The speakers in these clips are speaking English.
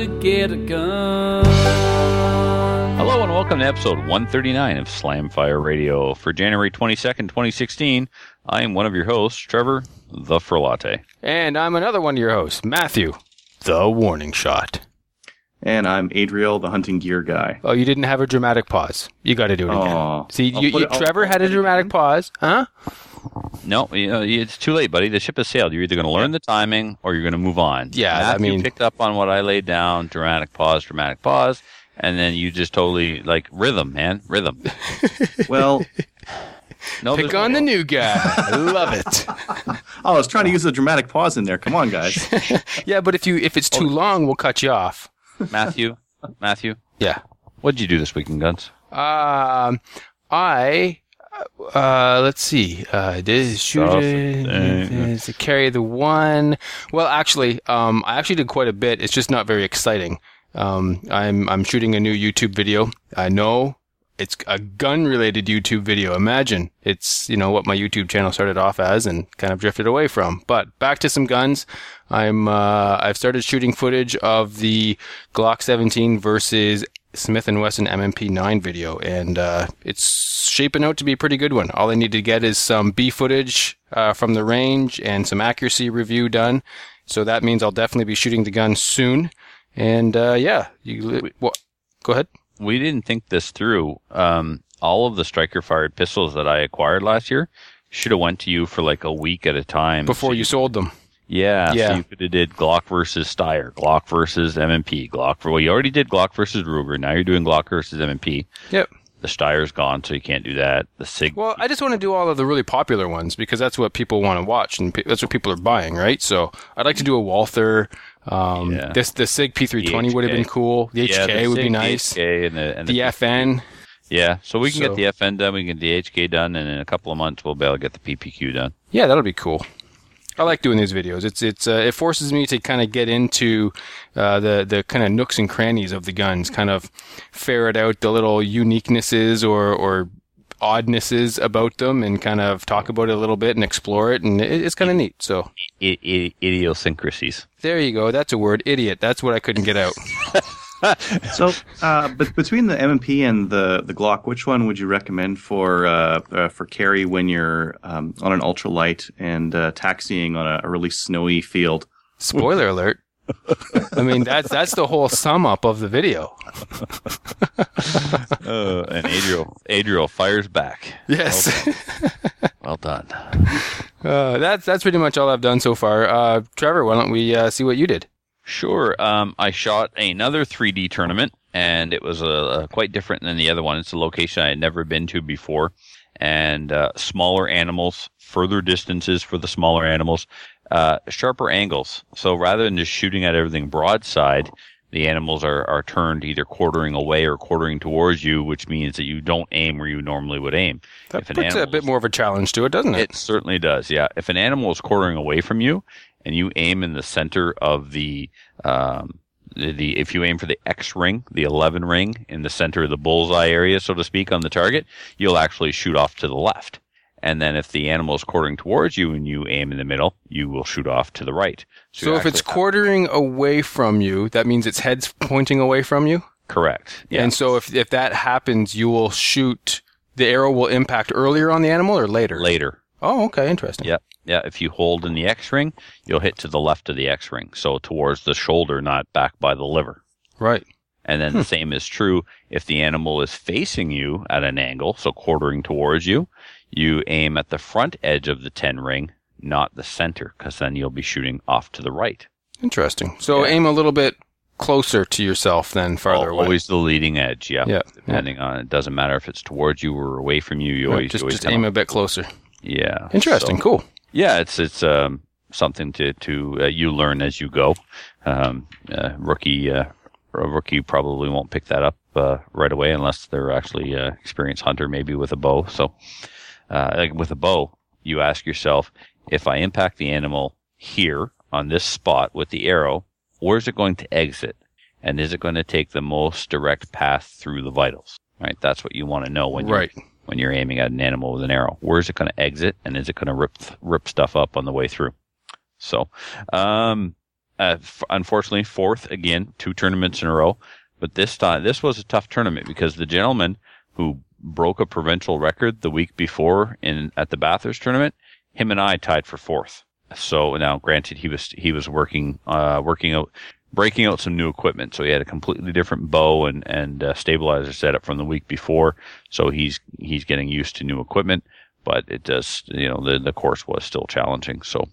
To get a gun. Hello and welcome to episode 139 of Slamfire Radio. For January 22nd, 2016, I am one of your hosts, Trevor the Ferlate. And I'm another one of your hosts, Matthew, the warning shot. And I'm Adriel, the hunting gear guy. Oh, you didn't have a dramatic pause. You got to do it again. Aw. See, you, you, it- Trevor had a I'll- dramatic pause, huh? No, it's too late, buddy. The ship has sailed. You're either going to learn the timing or you're going to move on. Yeah, I Matthew mean- picked up on what I laid down. Dramatic pause, dramatic pause, and then you just totally like rhythm, man, rhythm. Well, No, Pick there's no- on the new guy. I love it. oh, I was trying to use a dramatic pause in there. Come on, guys. Yeah, but if you if it's too long, we'll cut you off. Matthew, Matthew. Yeah. What did you do this weekend, in guns? Um, I uh, let's see. Uh, did shoot it, uh, carry the one. Well, actually, um, I actually did quite a bit. It's just not very exciting. Um, I'm I'm shooting a new YouTube video. I know it's a gun related YouTube video. Imagine it's you know what my YouTube channel started off as and kind of drifted away from. But back to some guns. I'm uh, I've started shooting footage of the Glock 17 versus Smith and Wesson M&P9 video, and uh, it's shaping out to be a pretty good one. All I need to get is some B footage uh, from the range and some accuracy review done. So that means I'll definitely be shooting the gun soon. And uh, yeah, you what? Go ahead. we didn't think this through. Um, all of the striker fired pistols that I acquired last year should have went to you for like a week at a time Before So you sold them. Yeah, Yeah. So you could have did Glock versus Steyr, Glock versus M&P, Glock for well, you already did Glock versus Ruger. Now you're doing Glock versus M&P. Yep. The Steyr's gone, so you can't do that. The Sig. Well, I just want to do all of the really popular ones because that's what people want to watch and pe- that's what people are buying, right? So I'd like to do a Walther. Um, Yeah. This the Sig P320 would have been cool. The yeah, HK the would be nice. The HK and the, and The FN. Yeah, so we can So- get the FN done. We can get the HK done, and in a couple of months we'll be able to get the PPQ done. Yeah, that'll be cool. I like doing these videos. It's it's uh, it forces me to kind of get into uh, the the kind of nooks and crannies of the guns, kind of ferret out the little uniquenesses or or oddnesses about them, and kind of talk about it a little bit and explore it, and it, it's kind of neat. So I, I, idiosyncrasies. there you go. That's a word, idiot. That's what I couldn't get out. so, uh, but between the M&P and the the Glock, which one would you recommend for uh, uh, for carry when you're um, on an ultralight and uh, taxiing on a, a really snowy field? Spoiler alert. I mean that's that's the whole sum up of the video. Uh, and Adriel, Adriel fires back. Yes. Well done. Uh, that's that's pretty much all I've done so far. Uh, Trevor, why don't we uh, see what you did? Sure. Um, I shot another 3D tournament, and it was uh, quite different than the other one. It's a location I had never been to before, and uh, smaller animals, further distances for the smaller animals, uh, sharper angles. So rather than just shooting at everything broadside, the animals are, are turned either quartering away or quartering towards you, which means that you don't aim where you normally would aim. That If puts a bit more of a challenge to it, doesn't it? it certainly does. Yeah. If an animal is quartering away from you and you aim in the center of the, um, the, the if you aim for the X ring, the 11 ring in the center of the bullseye area, so to speak, on the target, you'll actually shoot off to the left. And then if the animal is quartering towards you and you aim in the middle, you will shoot off to the right. So you if it's have- quartering away from you, that means its head's pointing away from you. correct. Yeah. And so if if that happens, you will shoot. The arrow will impact earlier on the animal or later. later. Oh, okay, interesting. Yeah. Yeah. If you hold in the X ring, you'll hit to the left of the X ring. So towards the shoulder, not back by the liver. Right. And then the hmm. same is true if the animal is facing you at an angle, so quartering towards you, you aim at the front edge of the 10 ring, not the center, because then you'll be shooting off to the right. Interesting. So Yeah. aim a little bit closer to yourself than farther Al- away. Always the leading edge, yeah. Yeah. Depending on it doesn't matter if it's towards you or away from you. You Right, always just you always just aim a bit closer. Yeah. Interesting. So, cool. Yeah, it's it's um, something to to uh, you learn as you go. Um, uh, rookie uh, a rookie probably won't pick that up uh, right away unless they're actually uh, experienced hunter, maybe with a bow. So, uh, like with a bow, you ask yourself, if I impact the animal here on this spot with the arrow, where's it going to exit? And is it going to take the most direct path through the vitals? Right, that's what you want to know when you're. When you're aiming at an animal with an arrow. Where's it going to exit, and is it going to rip rip stuff up on the way through? So, um, uh, f- unfortunately, fourth again, two tournaments in a row. But this time, this was a tough tournament because the gentleman who broke a provincial record the week before in at the Bathurst tournament, him and I tied for fourth. So now, granted, he was he was working uh, working out breaking out some new equipment. So he had a completely different bow and and uh, stabilizer setup from the week before. So he's he's getting used to new equipment. But it does, you know, the the course was still challenging. So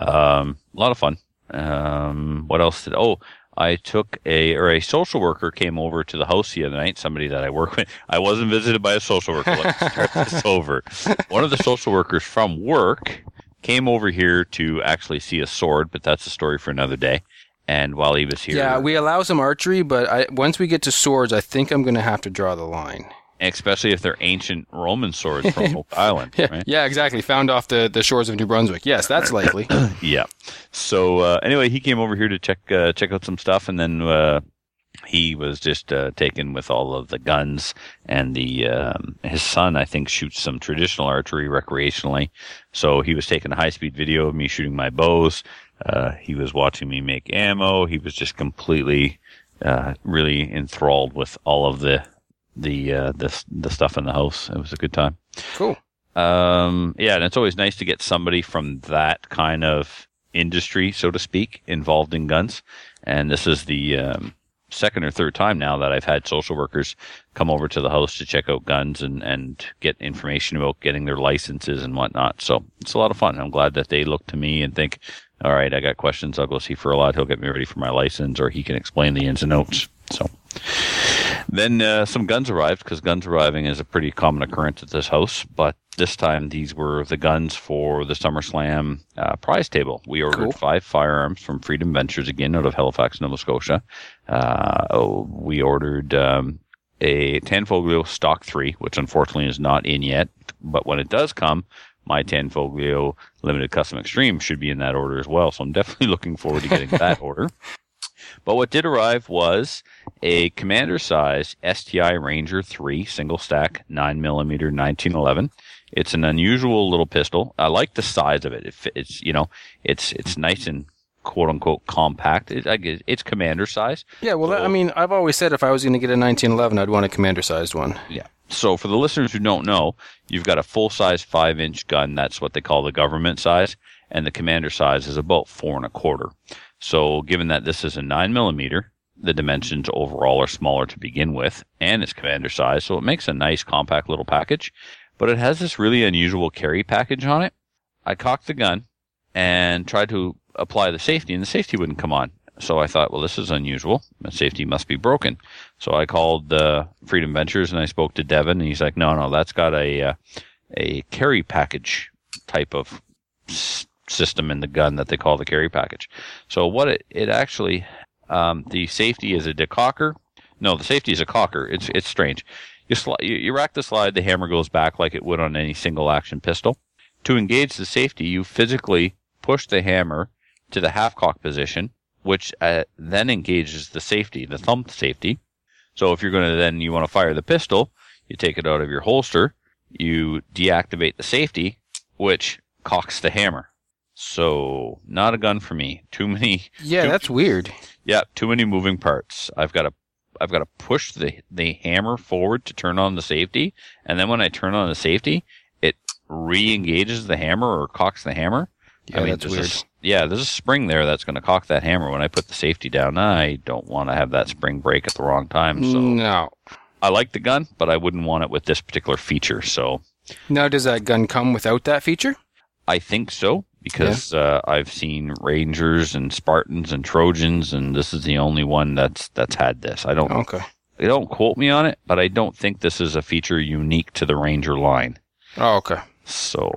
um, a lot of fun. Um, what else did? Oh, I took a or a social worker came over to the house the other night. Somebody that I work with. I wasn't visited by a social worker. Let's start this over. One of the social workers from work came over here to actually see a sword, but that's a story for another day. And while he was here, Yeah, we allow some archery, but I, once we get to swords, I think I'm going to have to draw the line. especially if they're ancient Roman swords from Oak Island, Yeah, right? yeah, exactly. Found off the, the shores of New Brunswick. Yes, that's likely. Yeah. So uh, anyway, he came over here to check uh, check out some stuff, and then uh, he was just uh, taken with all of the guns. And the um, his son, I think, shoots some traditional archery recreationally. So he was taking a high speed video of me shooting my bows. Uh, he was watching me make ammo. He was just completely, uh, really enthralled with all of the the uh, the the stuff in the house. It was a good time. cool. Um, yeah, and it's always nice to get somebody from that kind of industry, so to speak, involved in guns. And this is the um, second or third time now that I've had social workers come over to the house to check out guns and, and get information about getting their licenses and whatnot. So it's a lot of fun. I'm glad that they look to me and think, all right, I got questions. I'll go see for a lot. He'll get me ready for my license or he can explain the ins and outs. So then uh, some guns arrived because guns arriving is a pretty common occurrence at this house. But this time these were the guns for the SummerSlam uh, prize table. We ordered Cool. five firearms from Freedom Ventures again out of Halifax, Nova Scotia. Uh, oh, we ordered um, a Tanfoglio Stock 3, which unfortunately is not in yet. But when it does come, my Ten Tanfoglio Limited Custom Extreme should be in that order as well. So I'm definitely looking forward to getting that order. But what did arrive was a commander size STI Ranger 3 single stack 9mm 1911. It's an unusual little pistol. I like the size of it. it it's, you know, it's, it's nice and quote unquote compact. It, I guess it's commander size. Yeah, well, that- I mean, I've always said if I was going to get a 1911, I'd want a commander sized one. Yeah. So for the listeners who don't know, you've got a full size five inch gun. That's what they call the government size. And the commander size is about four and a quarter. So given that this is a nine millimeter, the dimensions overall are smaller to begin with, and it's commander size. So it makes a nice compact little package, but it has this really unusual carry package on it. I cocked the gun and tried to apply the safety and the safety wouldn't come on. So I thought, well, this is unusual. The safety must be broken. So I called uh, Freedom Ventures and I spoke to Devin, and he's like, "No, no, that's got a uh, a carry package type of system in the gun that they call the carry package." So what it it actually um, the safety is a decocker. No, the safety is a cocker. It's it's strange. You, sli- you you rack the slide, the hammer goes back like it would on any single action pistol. To engage the safety, you physically push the hammer to the half cock position, which uh, then engages the safety, the thumb safety. So if you're going to then you want to fire the pistol, you take it out of your holster, you deactivate the safety, which cocks the hammer. So not a gun for me. Too many. Yeah, too- that's weird. yeah, too many moving parts. I've got to I've got to push the the hammer forward to turn on the safety, and then when I turn on the safety, it re-engages the hammer or cocks the hammer. Yeah, that's there's a weird. Yeah, there's a spring there that's going to cock that hammer when I put the safety down. I don't want to have that spring break at the wrong time. So No. I like the gun, but I wouldn't want it with this particular feature. So Now, does that gun come without that feature? I think so because uh, I've seen Rangers and Spartans and Trojans, and this is the only one that's that's had this. I don't Okay. They don't quote me on it, but I don't think this is a feature unique to the Ranger line. Oh, okay. So,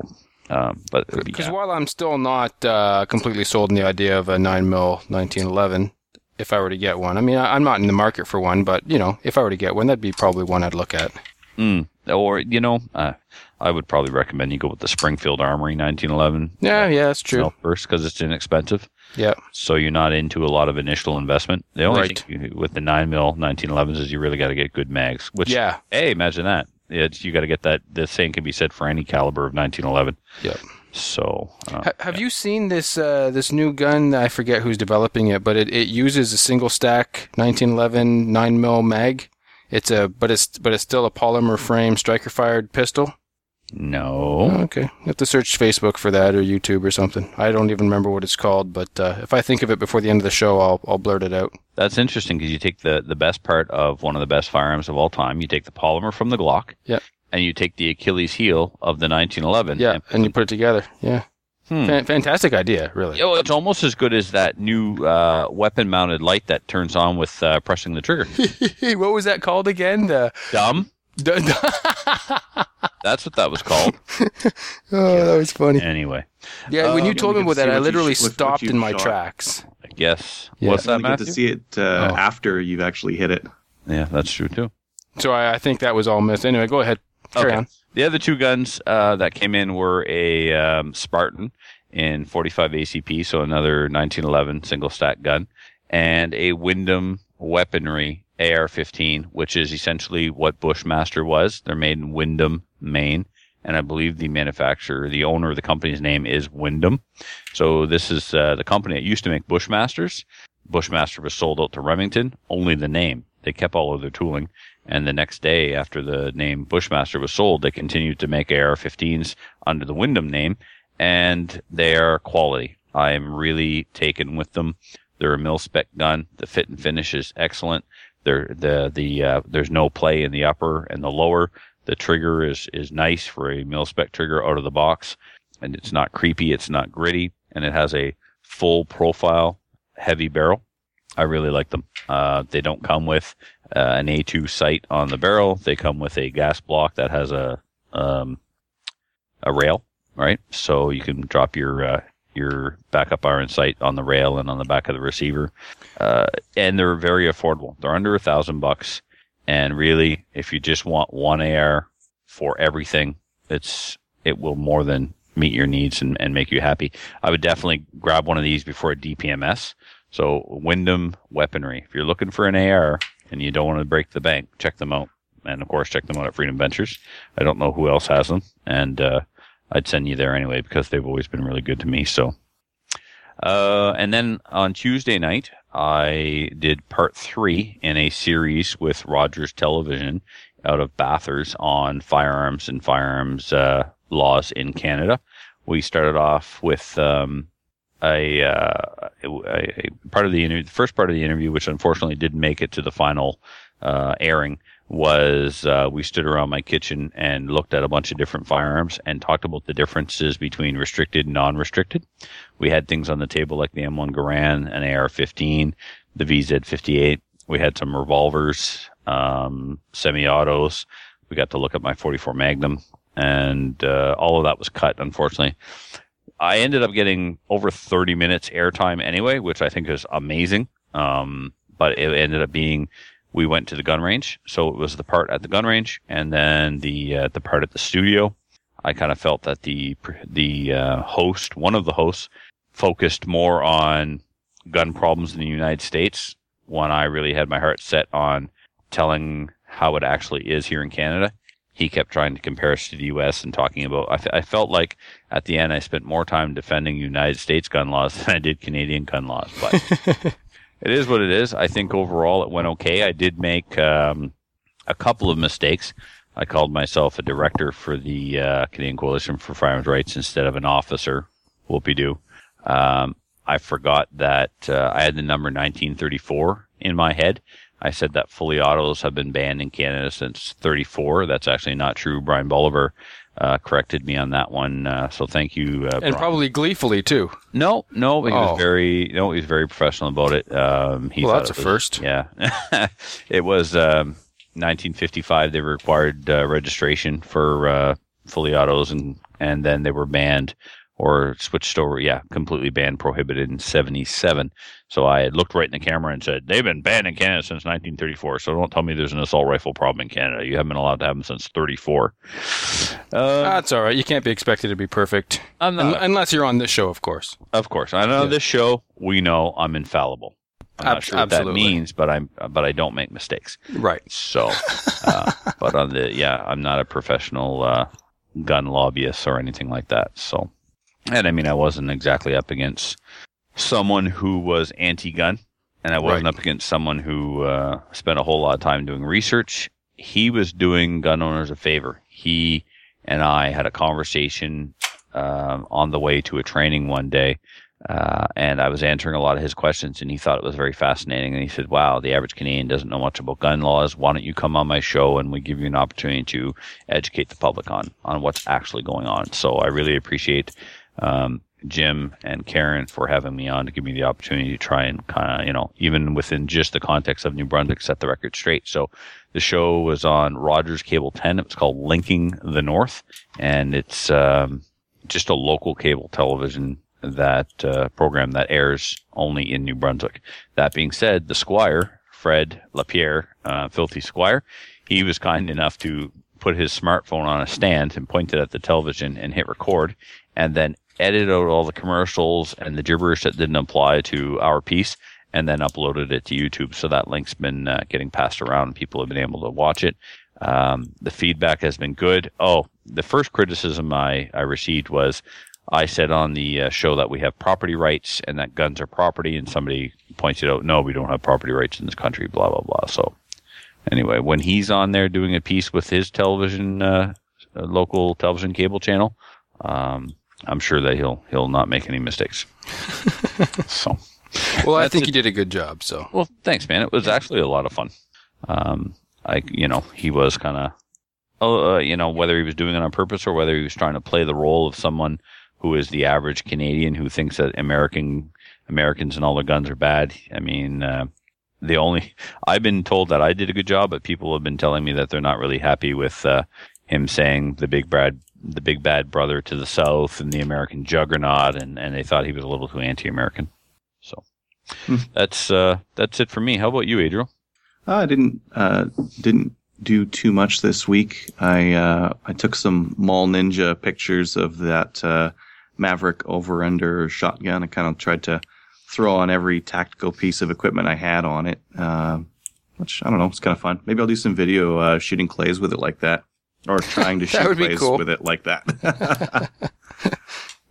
Um, but Because yeah. while I'm still not uh, completely sold on the idea of a 9 mil 1911, if I were to get one, I mean, I, I'm not in the market for one, but you know, if I were to get one, that'd be probably one I'd look at. Mm. or you know, uh, I would probably recommend you go with the Springfield Armory 1911. Yeah, yeah, that's true. First because it's inexpensive. Yeah, so you're not into a lot of initial investment. The only Right. thing you, with the nine mil 1911s is you really got to get good mags. Which, yeah, hey, imagine that. It's, you got to get that. The same can be said for any caliber of 1911. Yep. So, uh, Ha- have you seen this uh, this new gun? I forget who's developing it, but it, it uses a single stack 1911 9 mil mag. It's a but it's but it's still a polymer frame striker fired pistol. No. Oh, okay, you have to search Facebook for that or YouTube or something. I don't even remember what it's called, but uh, if I think of it before the end of the show, I'll I'll blurt it out. That's interesting because you take the, the best part of one of the best firearms of all time. You take the polymer from the Glock. Yep. And you take the Achilles heel of the 1911. Yeah, and you put it together. Yeah, Hmm. Fan- fantastic idea, really. Oh, it's almost as good as that new uh, weapon-mounted light that turns on with uh, pressing the trigger. what was that called again? The Dumb. That's what that was called. oh, that was funny. Anyway, Yeah, when you Um, told me about that, I what you literally sh- what- what stopped in my shot. tracks. I guess. Yeah. What's that, You get Matthew? to see it uh, Oh. after you've actually hit it. Yeah, that's true too. So I, I think that was all missed. Anyway, go ahead. Carry Okay. on. The other two guns uh, that came in were a um, Spartan in 45 ACP, so another 1911 single stack gun, and a Windham Weaponry AR-15, which is essentially what Bushmaster was. They're made in Windham, Maine, and I believe the manufacturer, the owner of the company's name is Windham. So this is uh, the company that used to make Bushmasters. Bushmaster was sold out to Remington, only the name. They kept all of their tooling. And the next day, after the name Bushmaster was sold, they continued to make AR-15s under the Windham name, and they are quality. I am really taken with them. They're a mil spec gun. The fit and finish is excellent. They're, the the uh, there's no play in the upper and the lower. The trigger is is nice for a mil spec trigger out of the box, and it's not creepy. It's not gritty, and it has a full profile heavy barrel. I really like them. Uh, they don't come with uh, an A2 sight on the barrel. They come with a gas block that has a um, a rail, right? So you can drop your uh, your backup iron sight on the rail and on the back of the receiver. Uh, and they're very affordable. They're under a thousand bucks. And really, if you just want one AR for everything, it's it will more than meet your needs and, and make you happy. I would definitely grab one of these before a DPMS. So Windham Weaponry. If you're looking for an AR and you don't want to break the bank, check them out. And of course, check them out at Freedom Ventures. I don't know who else has them, and uh, I'd send you there anyway because they've always been really good to me. So, uh, and then on Tuesday night, I did part three in a series with Rogers Television out of Bathurst on firearms and firearms uh, laws in Canada. We started off with um, a, uh, a, a part of the interview, the first part of the interview, which unfortunately didn't make it to the final uh, airing, was uh, we stood around my kitchen and looked at a bunch of different firearms and talked about the differences between restricted and non-restricted. We had things on the table like the M1 Garand, an AR-15, the VZ-58. We had some revolvers, um, semi-autos. We got to look at my 44 Magnum, and uh, all of that was cut, unfortunately. I ended up getting over 30 minutes airtime anyway, which I think is amazing. Um, but it ended up being we went to the gun range, so it was the part at the gun range, and then the uh, the part at the studio. I kind of felt that the the uh, host, one of the hosts, focused more on gun problems in the United States when I really had my heart set on telling how it actually is here in Canada. He kept trying to compare us to the U.S. and talking about. I, f- I felt like at the end I spent more time defending United States gun laws than I did Canadian gun laws, but. It is what it is. I think overall it went okay. I did make um, a couple of mistakes. I called myself a director for the uh, Canadian Coalition for Firearms Rights instead of an officer. Whoopie doo. Um, I forgot that uh, I had the number 1934 in my head. I said that fully autos have been banned in Canada since 34. That's actually not true. Brian Bolivar uh, corrected me on that one. Uh, so thank you. Uh, And Brian. probably gleefully too. No, no, he Oh. was very, no, he was very professional about it. Um, he Well, thought that's a was- first. Yeah, it was um, 1955. They required uh, registration for uh, fully autos and and then they were banned or switched over. Yeah, completely banned, prohibited in '77. So I had looked right in the camera and said, "They've been banned in Canada since 1934. So don't tell me there's an assault rifle problem in Canada. You haven't been allowed to have them since 34." Uh, That's all right. You can't be expected to be perfect, Un- not. unless you're on this show, of course. Of course, I know Yeah. this show. We know I'm infallible. I'm not Ab- sure what that means, but I'm but I don't make mistakes. Right. So, uh, but on the yeah, I'm not a professional uh, gun lobbyist or anything like that. So, and I mean, I wasn't exactly up against someone who was anti-gun, and I wasn't Right. up against someone who uh, spent a whole lot of time doing research. He was doing gun owners a favor. He and I had a conversation um, on the way to a training one day. Uh, and I was answering a lot of his questions, and he thought it was very fascinating. And he said, "Wow, the average Canadian doesn't know much about gun laws. Why don't you come on my show and we give you an opportunity to educate the public on on what's actually going on?" So I really appreciate um, Jim and Karen for having me on to give me the opportunity to try and kind of, you know, even within just the context of New Brunswick, set the record straight. So the show was on Rogers Cable 10. It was called Linking the North, and it's um, just a local cable television that uh, program that airs only in New Brunswick. That being said, the Squire, Fred Lapierre, uh, Filthy Squire, he was kind enough to put his smartphone on a stand and point it at the television and hit record, and then edit out all the commercials and the gibberish that didn't apply to our piece, and then uploaded it to YouTube. So that link's been uh, getting passed around. People have been able to watch it. Um, the feedback has been good. Oh, the first criticism I, I received was I said on the uh, show that we have property rights and that guns are property, and somebody pointed out, no, we don't have property rights in this country, blah, blah, blah. So, anyway, when he's on there doing a piece with his television, uh, local television cable channel, um, I'm sure that he'll he'll not make any mistakes. so, Well, I think it. you did a good job. So well, thanks, man. It was actually a lot of fun. Um, I, you know, he was kind of, oh, uh, you know, whether he was doing it on purpose or whether he was trying to play the role of someone who is the average Canadian who thinks that American Americans and all their guns are bad. I mean, uh, the only I've been told that I did a good job, but people have been telling me that they're not really happy with uh, him saying the big bad the big bad brother to the south and the American juggernaut, and, and they thought he was a little too anti-American. So Hmm. that's uh, that's it for me. How about you, Adriel? Uh, I didn't uh, didn't do too much this week. I uh, I took some Mall Ninja pictures of that uh, Maverick over under shotgun. I kind of tried to throw on every tactical piece of equipment I had on it, which I don't know, it's kind of fun. Maybe I'll do some video uh, shooting clays with it like that, or trying to shoot would be clays cool. with it like that.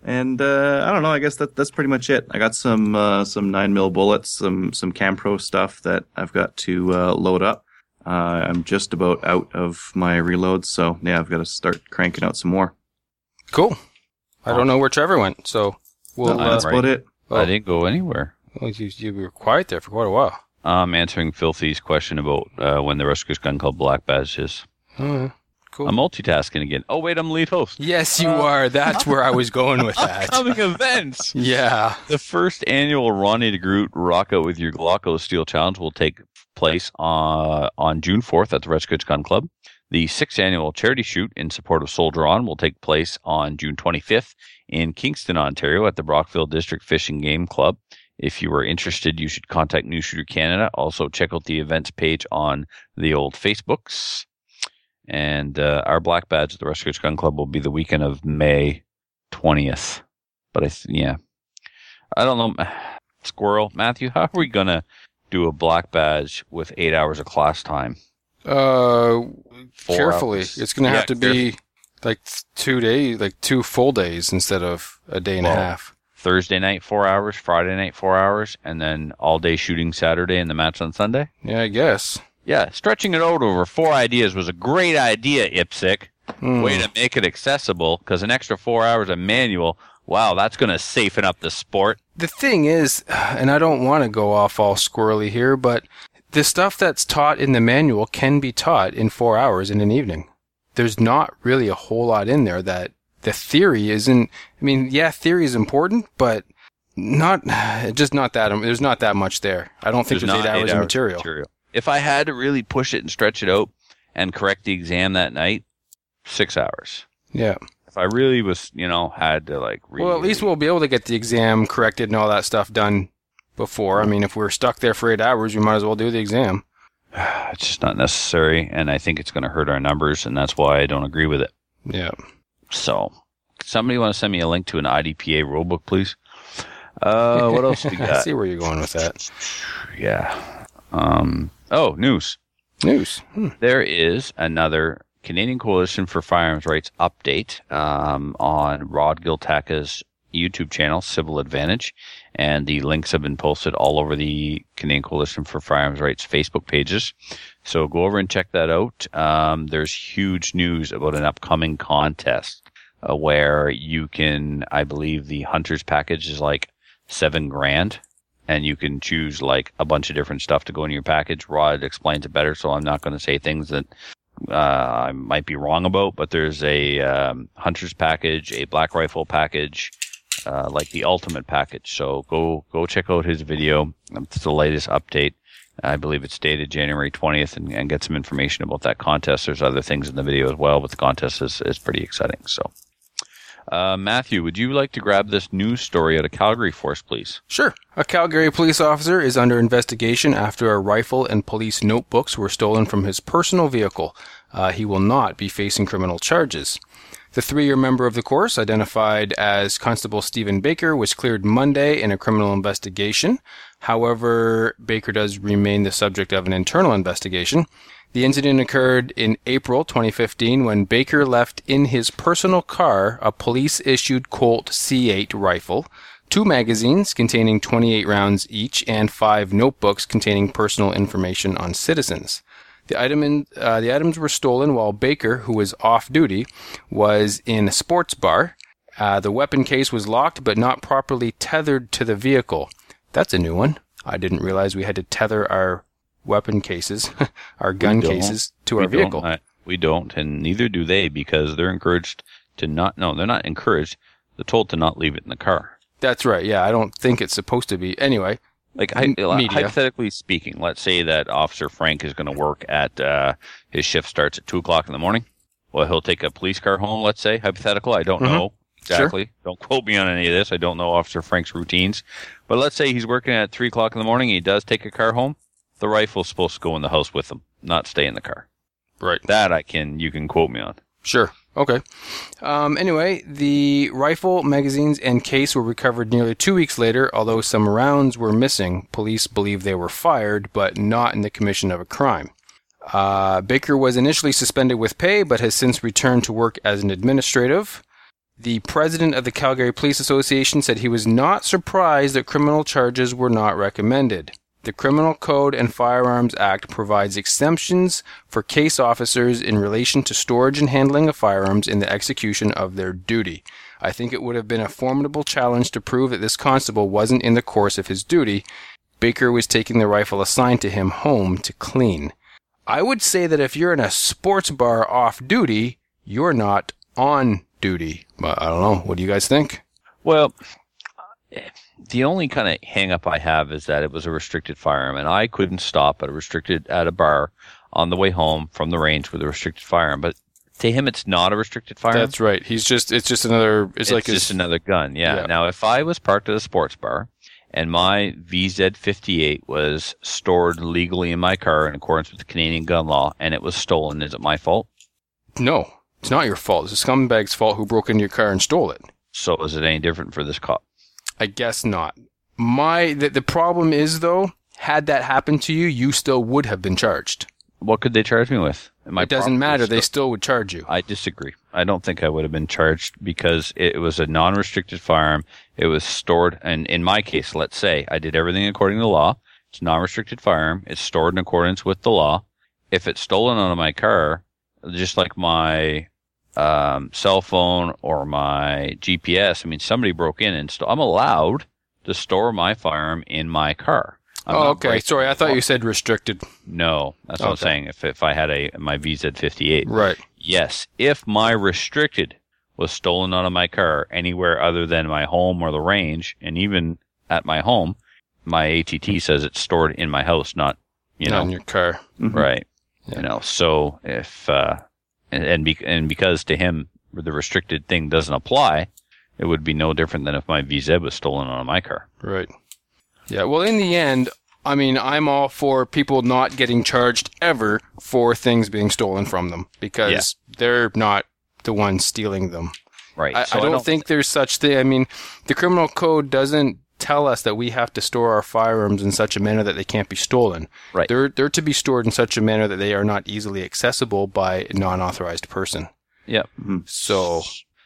And uh, I don't know. I guess that that's pretty much it. I got some uh, some nine mil bullets, some some Campro stuff that I've got to uh, load up. Uh, I'm just about out of my reloads, so yeah, I've got to start cranking out some more. cool. I don't know where Trevor went, so we'll. No, uh, that's right. about it. Oh. I didn't go anywhere. well, you, you were quiet there for quite a while. I'm answering Filthy's question about uh, when the Rescuers Gun Club Black Badge is. Oh, cool. I'm multitasking again. Oh wait, I'm lead host. yes, you are. That's where I was going with that. Upcoming events. Yeah. The first annual Ronnie DeGroot Rock Out with Your Glocko Steel Challenge will take place uh, on June 4th at the Red Rescuers Gun Club. The sixth annual charity shoot in support of Soldier On will take place on June 25th in Kingston, Ontario at the Brockville District Fishing Game Club. If you are interested, you should contact New Shooter Canada. Also, check out the events page on the old Facebooks. And uh, our black badge at the Rescuers Gun Club will be the weekend of May 20th. But I, yeah, I don't know. Squirrel, Matthew, how are we gonna do a black badge with eight hours of class time? Uh, Four carefully. hours. It's going to Yeah, have to be like two days, like two full days instead of a day and a half. Thursday night, four hours. Friday night, four hours, and then all day shooting Saturday and the match on Sunday. Yeah, I guess. Yeah, stretching it out over four ideas was a great idea, IPSC. Hmm. Way to make it accessible, because an extra four hours of manual. Wow, that's gonna safen up the sport. the thing is, and I don't want to go off all squirrely here, but the stuff that's taught in the manual can be taught in four hours in an evening. There's not really a whole lot in there that the theory isn't. I mean, yeah, theory is important, but not just not that. There's not that much there. I don't think there's, not eight hours eight of material. If I had to really push it and stretch it out and correct the exam that night, six hours. Yeah, if I really was, you know, had to like. Well, at least we'll be able to get the exam corrected and all that stuff done before. I mean, if we're stuck there for eight hours, we might as well do the exam. it's just not necessary, and I think it's going to hurt our numbers, and that's why I don't agree with it. Yeah. So, somebody want to send me a link to an IDPA rulebook, please? Uh, what else we I got? see where you're going with that. Yeah. Um. Oh, news. News. Hmm. There is another Canadian Coalition for Firearms Rights update um, on Rod Giltaca's YouTube channel, Civil Advantage, and the links have been posted all over the Canadian Coalition for Firearms Rights Facebook pages. So go over and check that out. Um, there's huge news about an upcoming contest uh, where you can, I believe, the hunters package is like seven grand and you can choose like a bunch of different stuff to go in your package. Rod explains it better, so I'm not going to say things that uh, I might be wrong about. But there's a um, hunter's package, a black rifle package, uh, like the ultimate package. So go go check out his video. It's the latest update. I believe it's dated January 20th, and, and get some information about that contest. There's other things in the video as well, but the contest is, is pretty exciting. So. Uh, Matthew, would you like to grab this news story out of Calgary for us, please? Sure. A Calgary police officer is under investigation after a rifle and police notebooks were stolen from his personal vehicle. Uh, he will not be facing criminal charges. The three-year member of the course, identified as Constable Stephen Baker, was cleared Monday in a criminal investigation. However, Baker does remain the subject of an internal investigation. The incident occurred in April 2015 when Baker left in his personal car a police issued Colt C8 rifle, two magazines containing 28 rounds each, and five notebooks containing personal information on citizens. The, item in, uh, the items were stolen while Baker, who was off duty, was in a sports bar. Uh, the weapon case was locked but not properly tethered to the vehicle. That's a new one. I didn't realize we had to tether our weapon cases, our gun cases, to We our vehicle. Don't, uh, we don't, and neither do they because they're encouraged to not. No, they're not encouraged. They're told to not leave it in the car. That's right. Yeah, I don't think it's supposed to be. Anyway, Like media. hypothetically speaking, let's say that Officer Frank is going to work at uh, his shift starts at two o'clock in the morning. Well, he'll take a police car home. Let's say hypothetical. I don't Mhm. know exactly. Don't quote me on any of this. I don't know Officer Frank's routines. But let's say he's working at three o'clock in the morning. He does take a car home. The rifle's supposed to go in the house with them, not stay in the car. right. That I can. You can quote me on. Sure. Okay. Um, anyway, the rifle, magazines, and case were recovered nearly two weeks later, although some rounds were missing. Police believe they were fired, but not in the commission of a crime. Uh, Baker was initially suspended with pay, but has since returned to work as an administrative. The president of the Calgary Police Association said he was not surprised that criminal charges were not recommended. The Criminal Code and Firearms Act provides exemptions for case officers in relation to storage and handling of firearms in the execution of their duty. I think it would have been a formidable challenge to prove that this constable wasn't in the course of his duty. Baker was taking the rifle assigned to him home to clean. I would say that if you're in a sports bar off duty, you're not on duty. But I don't know. What do you guys think? Well, the only kind of hang up I have is that it was a restricted firearm, and I couldn't stop at a restricted at a bar on the way home from the range with a restricted firearm. But to him, it's not a restricted firearm. That's right. He's just, it's just another, it's, it's like just his, another gun. Yeah. Yeah. Now, if I was parked at a sports bar and my VZ58 was stored legally in my car in accordance with the Canadian gun law and it was stolen, is it my fault? no, it's not your fault. It's a scumbag's fault who broke into your car and stole it. So is it any different for this cop? I guess not. My the, the problem is though, had that happened to you, you still would have been charged. What could they charge me with? My it doesn't matter. is They still- still would charge you. I disagree. I don't think I would have been charged because it was a non-restricted firearm. It was stored, and in my case, let's say I did everything according to law. It's a non-restricted firearm. It's stored in accordance with the law. If it's stolen out of my car, just like my um, cell phone or my GPS, I mean, somebody broke in and st- I'm allowed to store my firearm in my car. I'm oh, okay. Sorry, I thought you said restricted. No, that's what I'm saying. If if I had a my VZ58, Right. Yes, if my restricted was stolen out of my car anywhere other than my home or the range, and even at my home, my ATT says it's stored in my house, not you not know in your car. Mhm. right. Yeah. You know, so if uh, and and, be, and because to him the restricted thing doesn't apply, it would be no different than if my VZ was stolen on my car. Right. Yeah. Well, in the end, I mean, I'm all for people not getting charged ever for things being stolen from them because Yeah. they're not the ones stealing them. Right. I, So I don't think there's such thing. I mean, the criminal code doesn't tell us that we have to store our firearms in such a manner that they can't be stolen. Right. They're they're to be stored in such a manner that they are not easily accessible by a non-authorized person. Yeah. So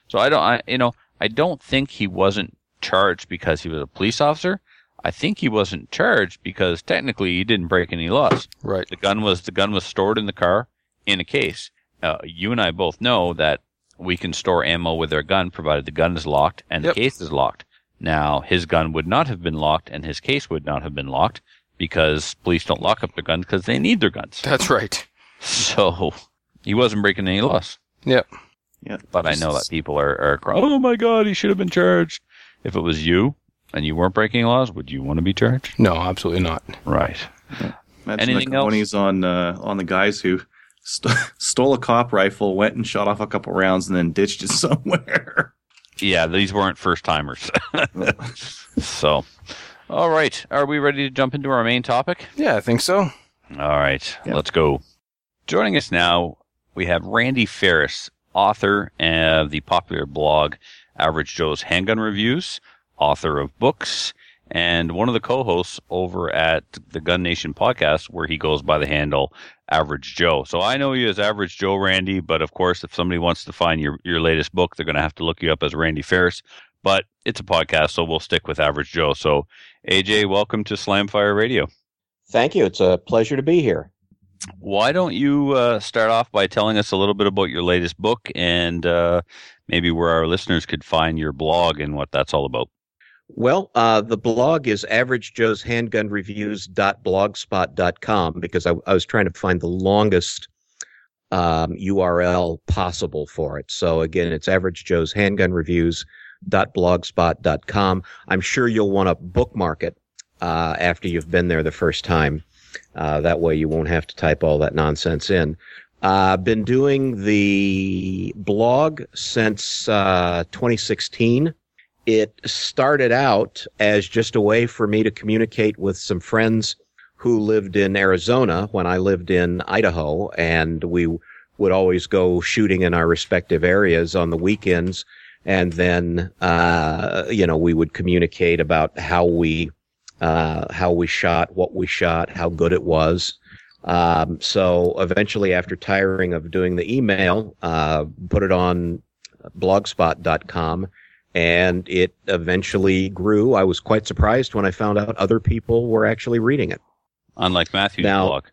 So I don't, I, you know, I don't think he wasn't charged because he was a police officer. I think he wasn't charged because technically he didn't break any laws. right. The gun was the gun was stored in the car in a case. Uh, you and I both know that we can store ammo with our gun provided the gun is locked and Yep. the case is locked. Now his gun would not have been locked and his case would not have been locked because police don't lock up their guns because they need their guns. That's right. So he wasn't breaking any laws. Yep. Yeah. But I know that people are, are crying, oh my god, he should have been charged. If it was you and you weren't breaking laws, would you want to be charged? No, absolutely not. Right. Imagine Anything the else? cojones on uh, on the guys who st- stole a cop rifle, went and shot off a couple rounds, and then ditched it somewhere. Yeah, these weren't first timers. so, all right. Are we ready to jump into our main topic? Yeah, I think so. All right, Yeah. let's go. Joining us now, we have Randy Ferris, author of the popular blog Average Joe's Handgun Reviews, author of books, and one of the co-hosts over at the Gun Nation podcast, where he goes by the handle Average Joe. So I know you as Average Joe, Randy, but of course, if somebody wants to find your, your latest book, they're going to have to look you up as Randy Ferris. But it's a podcast, so we'll stick with Average Joe. So, AJ, welcome to Slamfire Radio. Thank you. It's a pleasure to be here. Why don't you uh, start off by telling us a little bit about your latest book and uh, maybe where our listeners could find your blog and what that's all about? Well, uh, the blog is averagejoeshandgunreviews.blogspot.com because I, I was trying to find the longest um, URL possible for it. So again, it's averagejoeshandgunreviews.blogspot.com. I'm sure you'll want to bookmark it uh, after you've been there the first time. Uh, that way you won't have to type all that nonsense in. I've uh, been doing the blog since uh, 2016 it started out as just a way for me to communicate with some friends who lived in Arizona when I lived in Idaho, and we would always go shooting in our respective areas on the weekends. And then, uh, you know, we would communicate about how we, uh, how we shot, what we shot, how good it was. Um, so eventually, after tiring of doing the email, uh, put it on blogspot.com and it eventually grew. I was quite surprised when I found out other people were actually reading it. Unlike Matthew's Now- blog.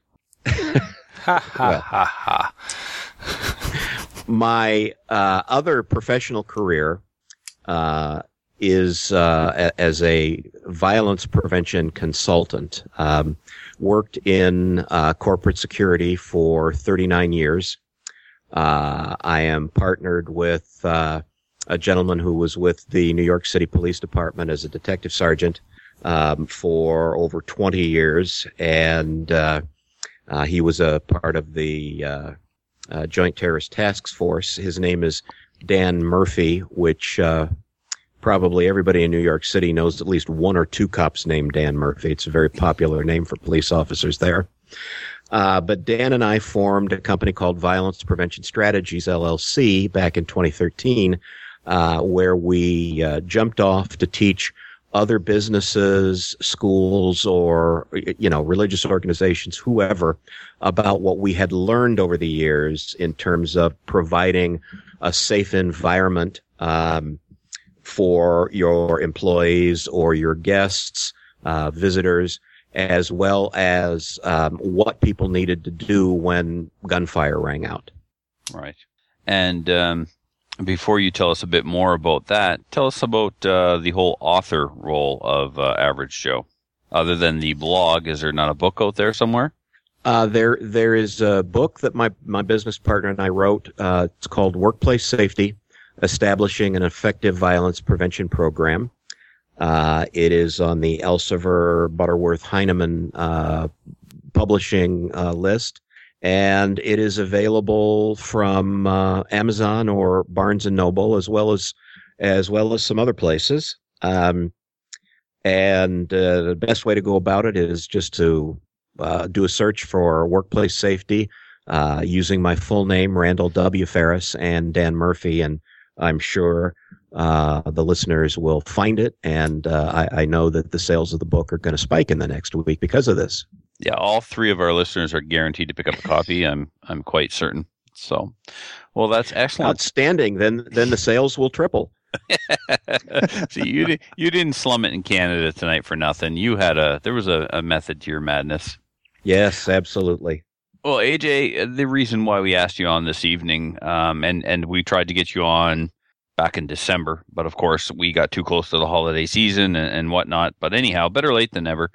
Ha ha Well. ha ha. My uh, other professional career uh, is uh, a- as a violence prevention consultant. Um, worked in uh, corporate security for 39 years. Uh, I am partnered with uh, a gentleman who was with the New York City Police Department as a detective sergeant um, for over 20 years, and uh, uh, he was a part of the uh, uh, Joint Terrorist Task Force. His name is Dan Murphy, which uh, probably everybody in New York City knows at least one or two cops named Dan Murphy. It's a very popular name for police officers there. Uh, but Dan and I formed a company called Violence Prevention Strategies LLC back in 2013, uh, where we uh, jumped off to teach other businesses, schools, or you know religious organizations, whoever, about what we had learned over the years in terms of providing a safe environment um, for your employees or your guests, uh, visitors, as well as um, what people needed to do when gunfire rang out. Right. And um, before you tell us a bit more about that, tell us about uh, the whole author role of uh, Average Joe. Other than the blog, is there not a book out there somewhere? Uh, there, there is a book that my, my business partner and I wrote. Uh, it's called Workplace Safety, Establishing an Effective Violence Prevention Program. Uh, it is on the Elsevier Butterworth Heinemann uh, publishing list, and it is available from uh, Amazon or Barnes and Noble as well as as well as some other places. Um, and uh, the best way to go about it is just to uh, do a search for workplace safety uh, using my full name, Randall W. Ferris, and Dan Murphy, and I'm sure uh, the listeners will find it. And uh, I, I know that the sales of the book are going to spike in the next week because of this. Yeah, all three of our listeners are guaranteed to pick up a copy. I'm I'm quite certain. So, well, that's excellent. Outstanding. Then then the sales will triple. See, you didn't you didn't slum it in Canada tonight for nothing. You had a there was a, a method to your madness. Yes, absolutely. Well, AJ, the reason why we asked you on this evening, um, and and we tried to get you on back in December, but of course we got too close to the holiday season and, and whatnot. But anyhow, better late than never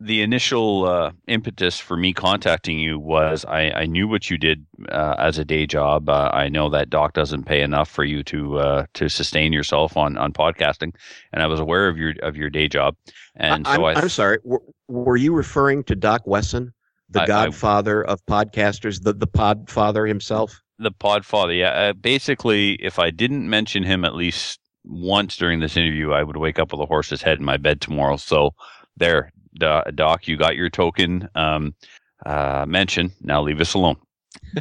the initial uh, impetus for me contacting you was I, I knew what you did uh, as a day job. Uh, I know that Doc doesn't pay enough for you to uh, to sustain yourself on, on podcasting, and I was aware of your of your day job. And I, so I'm, I, I'm sorry. Were, were you referring to Doc Wesson, the I- I- godfather of podcasters, the the podfather himself? the Podfather, yeah. Uh, basically, if I didn't mention him at least once during this interview, I would wake up with a horse's head in my bed tomorrow. So there, Doc, you got your token um, uh, mention. Now leave us alone.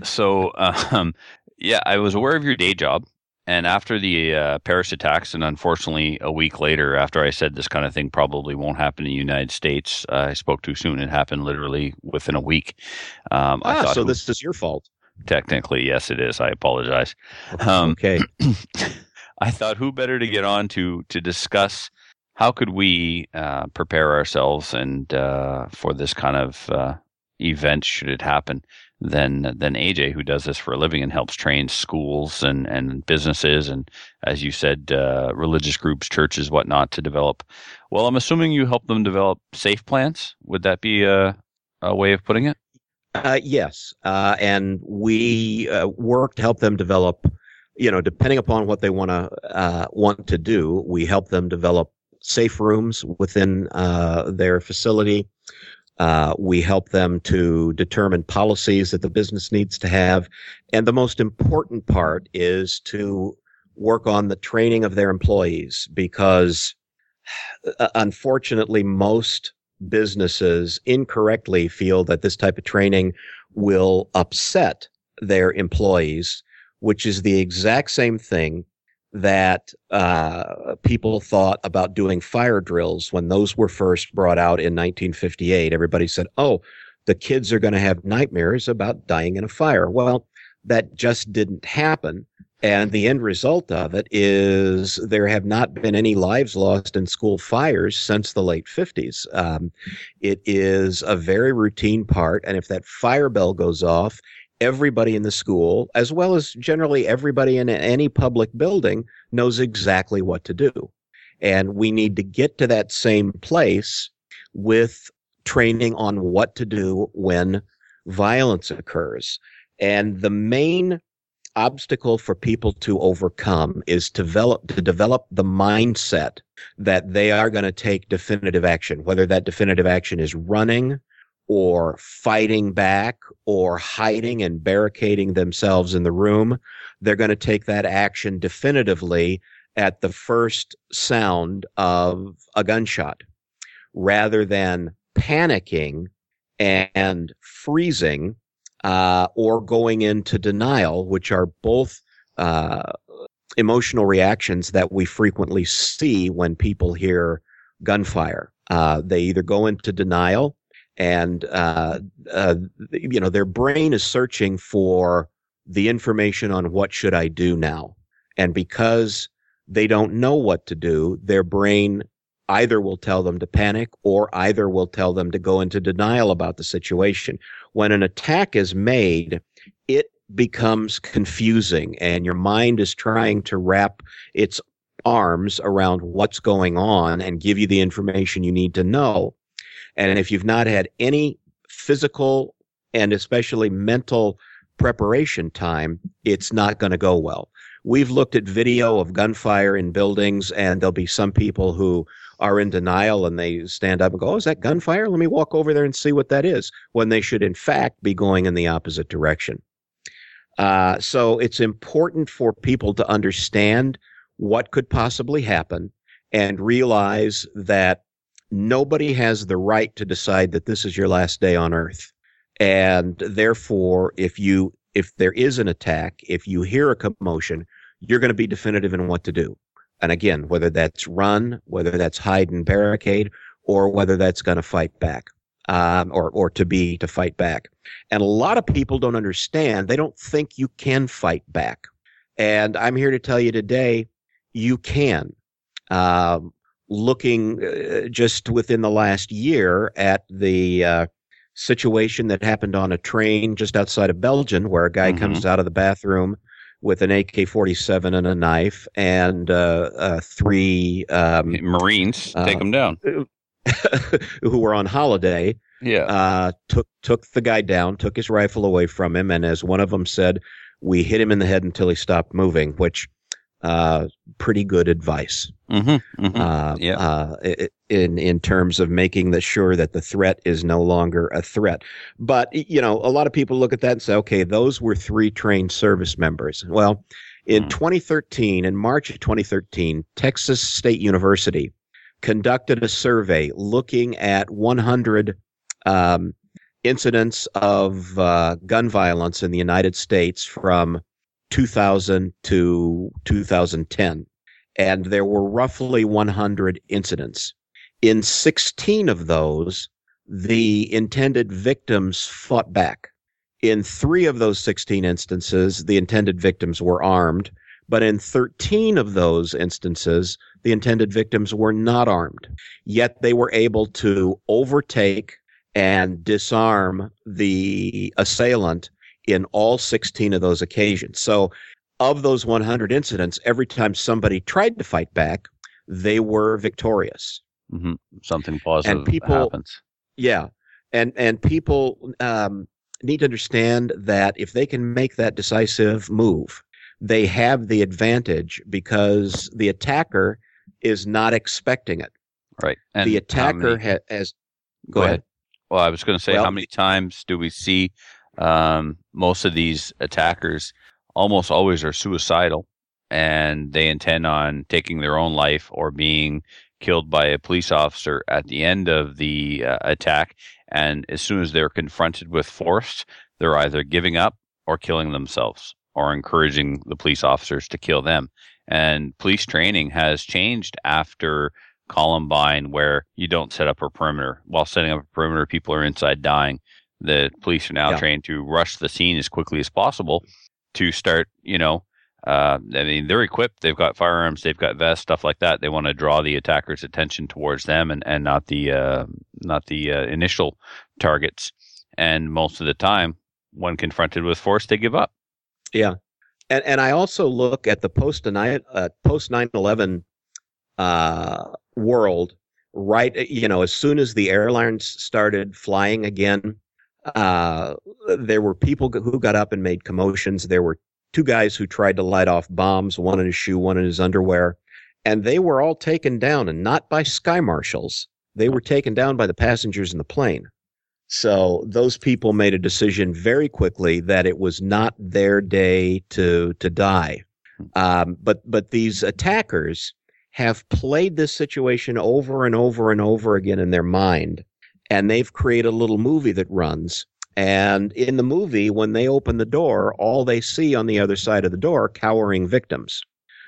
so, um, yeah, I was aware of your day job. And after the uh, Paris attacks, and unfortunately, a week later, after I said this kind of thing probably won't happen in the United States, uh, I spoke too soon. It happened literally within a week. Um, Ah, so who- this is your fault. technically, yes, it is. I apologize. Um, okay. I thought who better to get on to to discuss how could we uh, prepare ourselves and uh, for this kind of uh, event should it happen than than AJ who does this for a living and helps train schools and and businesses and as you said uh, religious groups churches whatnot to develop. Well, I'm assuming you help them develop safe plans. Would that be a a way of putting it? Uh, yes, uh, and we work to help them develop. You know, depending upon what they want to want to do, we help them develop safe rooms within uh, their facility. Uh, we help them to determine policies that the business needs to have, and the most important part is to work on the training of their employees because, uh, unfortunately, most businesses incorrectly feel that this type of training will upset their employees, which is the exact same thing that uh, people thought about doing fire drills when those were first brought out in 1958. Everybody said, oh, the kids are going to have nightmares about dying in a fire. Well, that just didn't happen. And the end result of it is there have not been any lives lost in school fires since the late 50s. Um, it is a very routine part. And if that fire bell goes off, everybody in the school, as well as generally everybody in any public building, knows exactly what to do. And we need to get to that same place with training on what to do when violence occurs. And the main obstacle for people to overcome is to develop to develop the mindset that they are going to take definitive action whether that definitive action is running or fighting back or hiding and barricading themselves in the room they're going to take that action definitively at the first sound of a gunshot rather than panicking and freezing uh, or going into denial, which are both uh, emotional reactions that we frequently see when people hear gunfire. Uh, they either go into denial and, uh, uh, you know, their brain is searching for the information on what should I do now. And because they don't know what to do, their brain either will tell them to panic or either will tell them to go into denial about the situation. When an attack is made, it becomes confusing and your mind is trying to wrap its arms around what's going on and give you the information you need to know. And if you've not had any physical and especially mental preparation time, it's not going to go well. we've looked at video of gunfire in buildings, and there'll be some people who are in denial and they stand up and go, Oh, is that gunfire? Let me walk over there and see what that is, when they should, in fact, be going in the opposite direction. Uh, so it's important for people to understand what could possibly happen and realize that nobody has the right to decide that this is your last day on earth. And therefore, if you, if there is an attack, if you hear a commotion, you're going to be definitive in what to do. And again, whether that's run, whether that's hide and barricade, or whether that's going to fight back, um, or, or to be to fight back. And a lot of people don't understand. They don't think you can fight back. And I'm here to tell you today, you can. Um, looking uh, just within the last year at the uh, situation that happened on a train just outside of Belgium, where a guy Mhm. comes out of the bathroom with an AK-47 and a knife, and uh, uh, three um, Marines take him down. who were on holiday Yeah. uh, took took the guy down, took his rifle away from him, and as one of them said, we hit him in the head until he stopped moving, which uh, pretty good advice. mm-hmm, mm-hmm. Uh, Yeah. uh, in in terms of making the sure that the threat is no longer a threat. But you know, a lot of people look at that and say, okay, those were three trained service members. Well, in Hmm. 2013, in March of 2013, Texas State University conducted a survey looking at 100 um, incidents of uh, gun violence in the United States from 2000 to 2010 and there were roughly 100 incidents. In 16 of those, the intended victims fought back. In three of those 16 instances, the intended victims were armed, but in 13 of those instances, the intended victims were not armed. Yet they were able to overtake and disarm the assailant in all 16 of those occasions. So of those 100 incidents, every time somebody tried to fight back, they were victorious. hmm Something positive people- happens. Yeah, and and people um, need to understand that if they can make that decisive move, they have the advantage because the attacker is not expecting it. Right. And the attacker many- ha- has. Go ahead. Well, I was going to say, Well- how many times do we see um, most of these attackers almost always are suicidal and they intend on taking their own life or being killed by a police officer at the end of the uh, attack. And as soon as they're confronted with force, they're either giving up or killing themselves or encouraging the police officers to kill them. And police training has changed after Columbine, where you don't set up a perimeter. While setting up a perimeter, people are inside dying. The police are now Yeah. trained to rush the scene as quickly as possible to start, you know, uh, I mean, they're equipped. They've got firearms. They've got vests, stuff like that. They want to draw the attacker's attention towards them and, and not the uh, not the uh, initial targets. And most of the time, when confronted with force, they give up. Yeah, and and I also look at the post uh, post nine eleven uh, world. Right, you know, as soon as the airlines started flying again, uh, there were people who got up and made commotions. There were two guys who tried to light off bombs, one in his shoe, one in his underwear, and they were all taken down, and not by sky marshals. They were taken down by the passengers in the plane. So those people made a decision very quickly that it was not their day to to die. Um, but but these attackers have played this situation over and over and over again in their mind, and they've created a little movie that runs. And in the movie, when they open the door, all they see on the other side of the door cowering victims.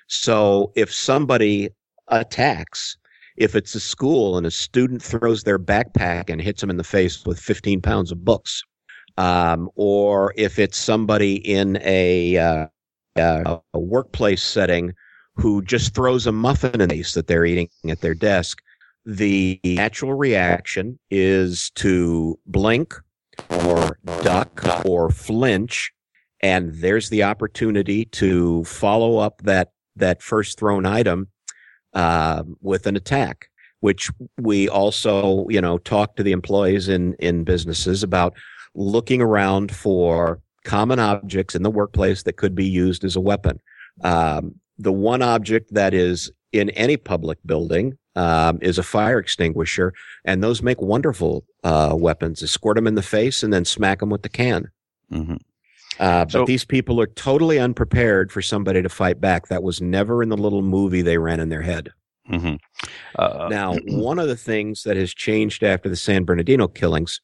So if somebody attacks, if it's a school and a student throws their backpack and hits them in the face with 15 pounds of books, um, or if it's somebody in a, uh, uh, a workplace setting who just throws a muffin in the face that they're eating at their desk, the natural reaction is to blink or duck or flinch, and there's the opportunity to follow up that that first thrown item uh, with an attack. Which we also, you know, talk to the employees in in businesses about looking around for common objects in the workplace that could be used as a weapon. Um, the one object that is in any public building um, is a fire extinguisher, and those make wonderful uh, weapons. You squirt them in the face and then smack them with the can. hmm Uh, but So- these people are totally unprepared for somebody to fight back. That was never in the little movie they ran in their head. hmm Uh, Now, one of the things that has changed after the San Bernardino killings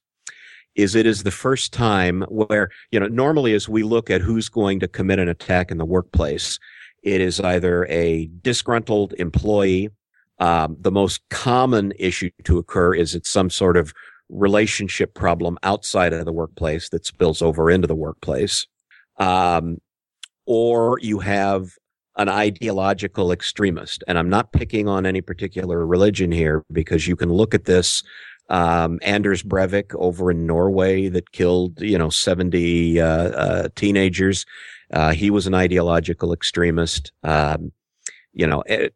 is it is the first time where, you know, normally as we look at who's going to commit an attack in the workplace, it is either a disgruntled employee. Um, the most common issue to occur is it's some sort of relationship problem outside of the workplace that spills over into the workplace. Um, or you have an ideological extremist. And I'm not picking on any particular religion here because you can look at this. Um, Anders Breivik over in Norway that killed, you know, 70 uh, uh, teenagers. Uh, he was an ideological extremist. Um, you know, a-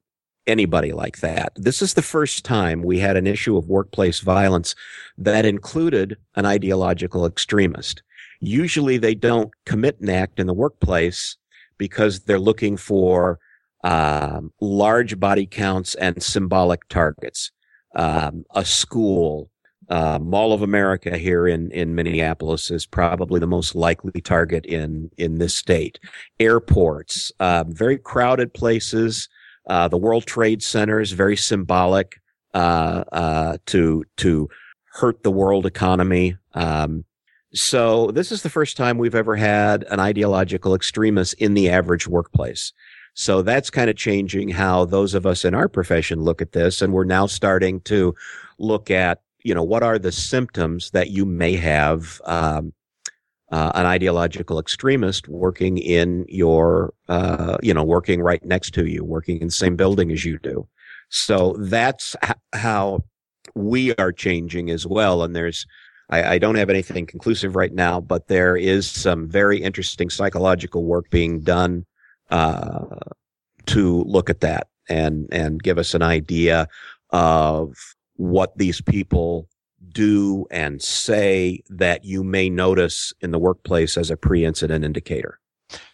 anybody like that. This is the first time we had an issue of workplace violence that included an ideological extremist. Usually they don't commit an act in the workplace because they're looking for um, large body counts and symbolic targets. Um, a school, uh, Mall of America here in, in Minneapolis is probably the most likely target in, in this state. Airports, uh, very crowded places. Uh, the World Trade Center is very symbolic, uh, uh, to, to hurt the world economy. Um, so this is the first time we've ever had an ideological extremist in the average workplace. So that's kind of changing how those of us in our profession look at this. And we're now starting to look at, you know, what are the symptoms that you may have, um, uh, an ideological extremist working in your, uh, you know, working right next to you, working in the same building as you do. So that's how we are changing as well. And there's, I, I don't have anything conclusive right now, but there is some very interesting psychological work being done uh, to look at that and and give us an idea of what these people do and say that you may notice in the workplace as a pre-incident indicator.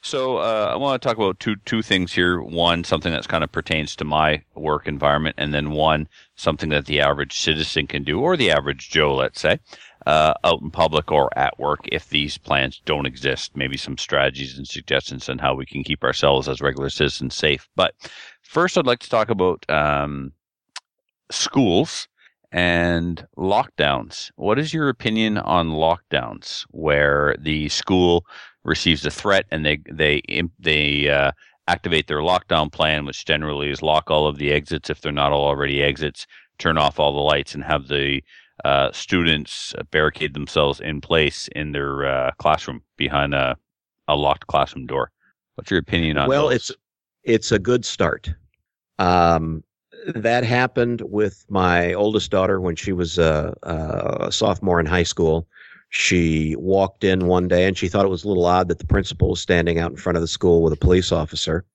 So uh, I want to talk about two two things here. One, something that's kind of pertains to my work environment, and then one, something that the average citizen can do, or the average Joe, let's say, uh, out in public or at work if these plans don't exist. Maybe some strategies and suggestions on how we can keep ourselves as regular citizens safe. But first, I'd like to talk about um, schools and lockdowns. What is your opinion on lockdowns, where the school receives a threat and they they they uh, activate their lockdown plan, which generally is lock all of the exits if they're not all already exits, turn off all the lights, and have the uh, students barricade themselves in place in their uh, classroom behind a, a locked classroom door. What's your opinion on well, those? it's it's a good start. Um, that happened with my oldest daughter when she was a, a sophomore in high school. She walked in one day and she thought it was a little odd that the principal was standing out in front of the school with a police officer.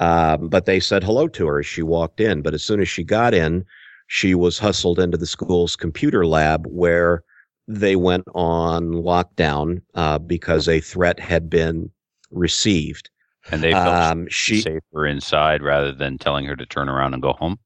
Um, but they said hello to her as she walked in. But as soon as she got in, she was hustled into the school's computer lab where they went on lockdown uh, because a threat had been received. and they felt Um, she she safer inside rather than telling her to turn around and go home.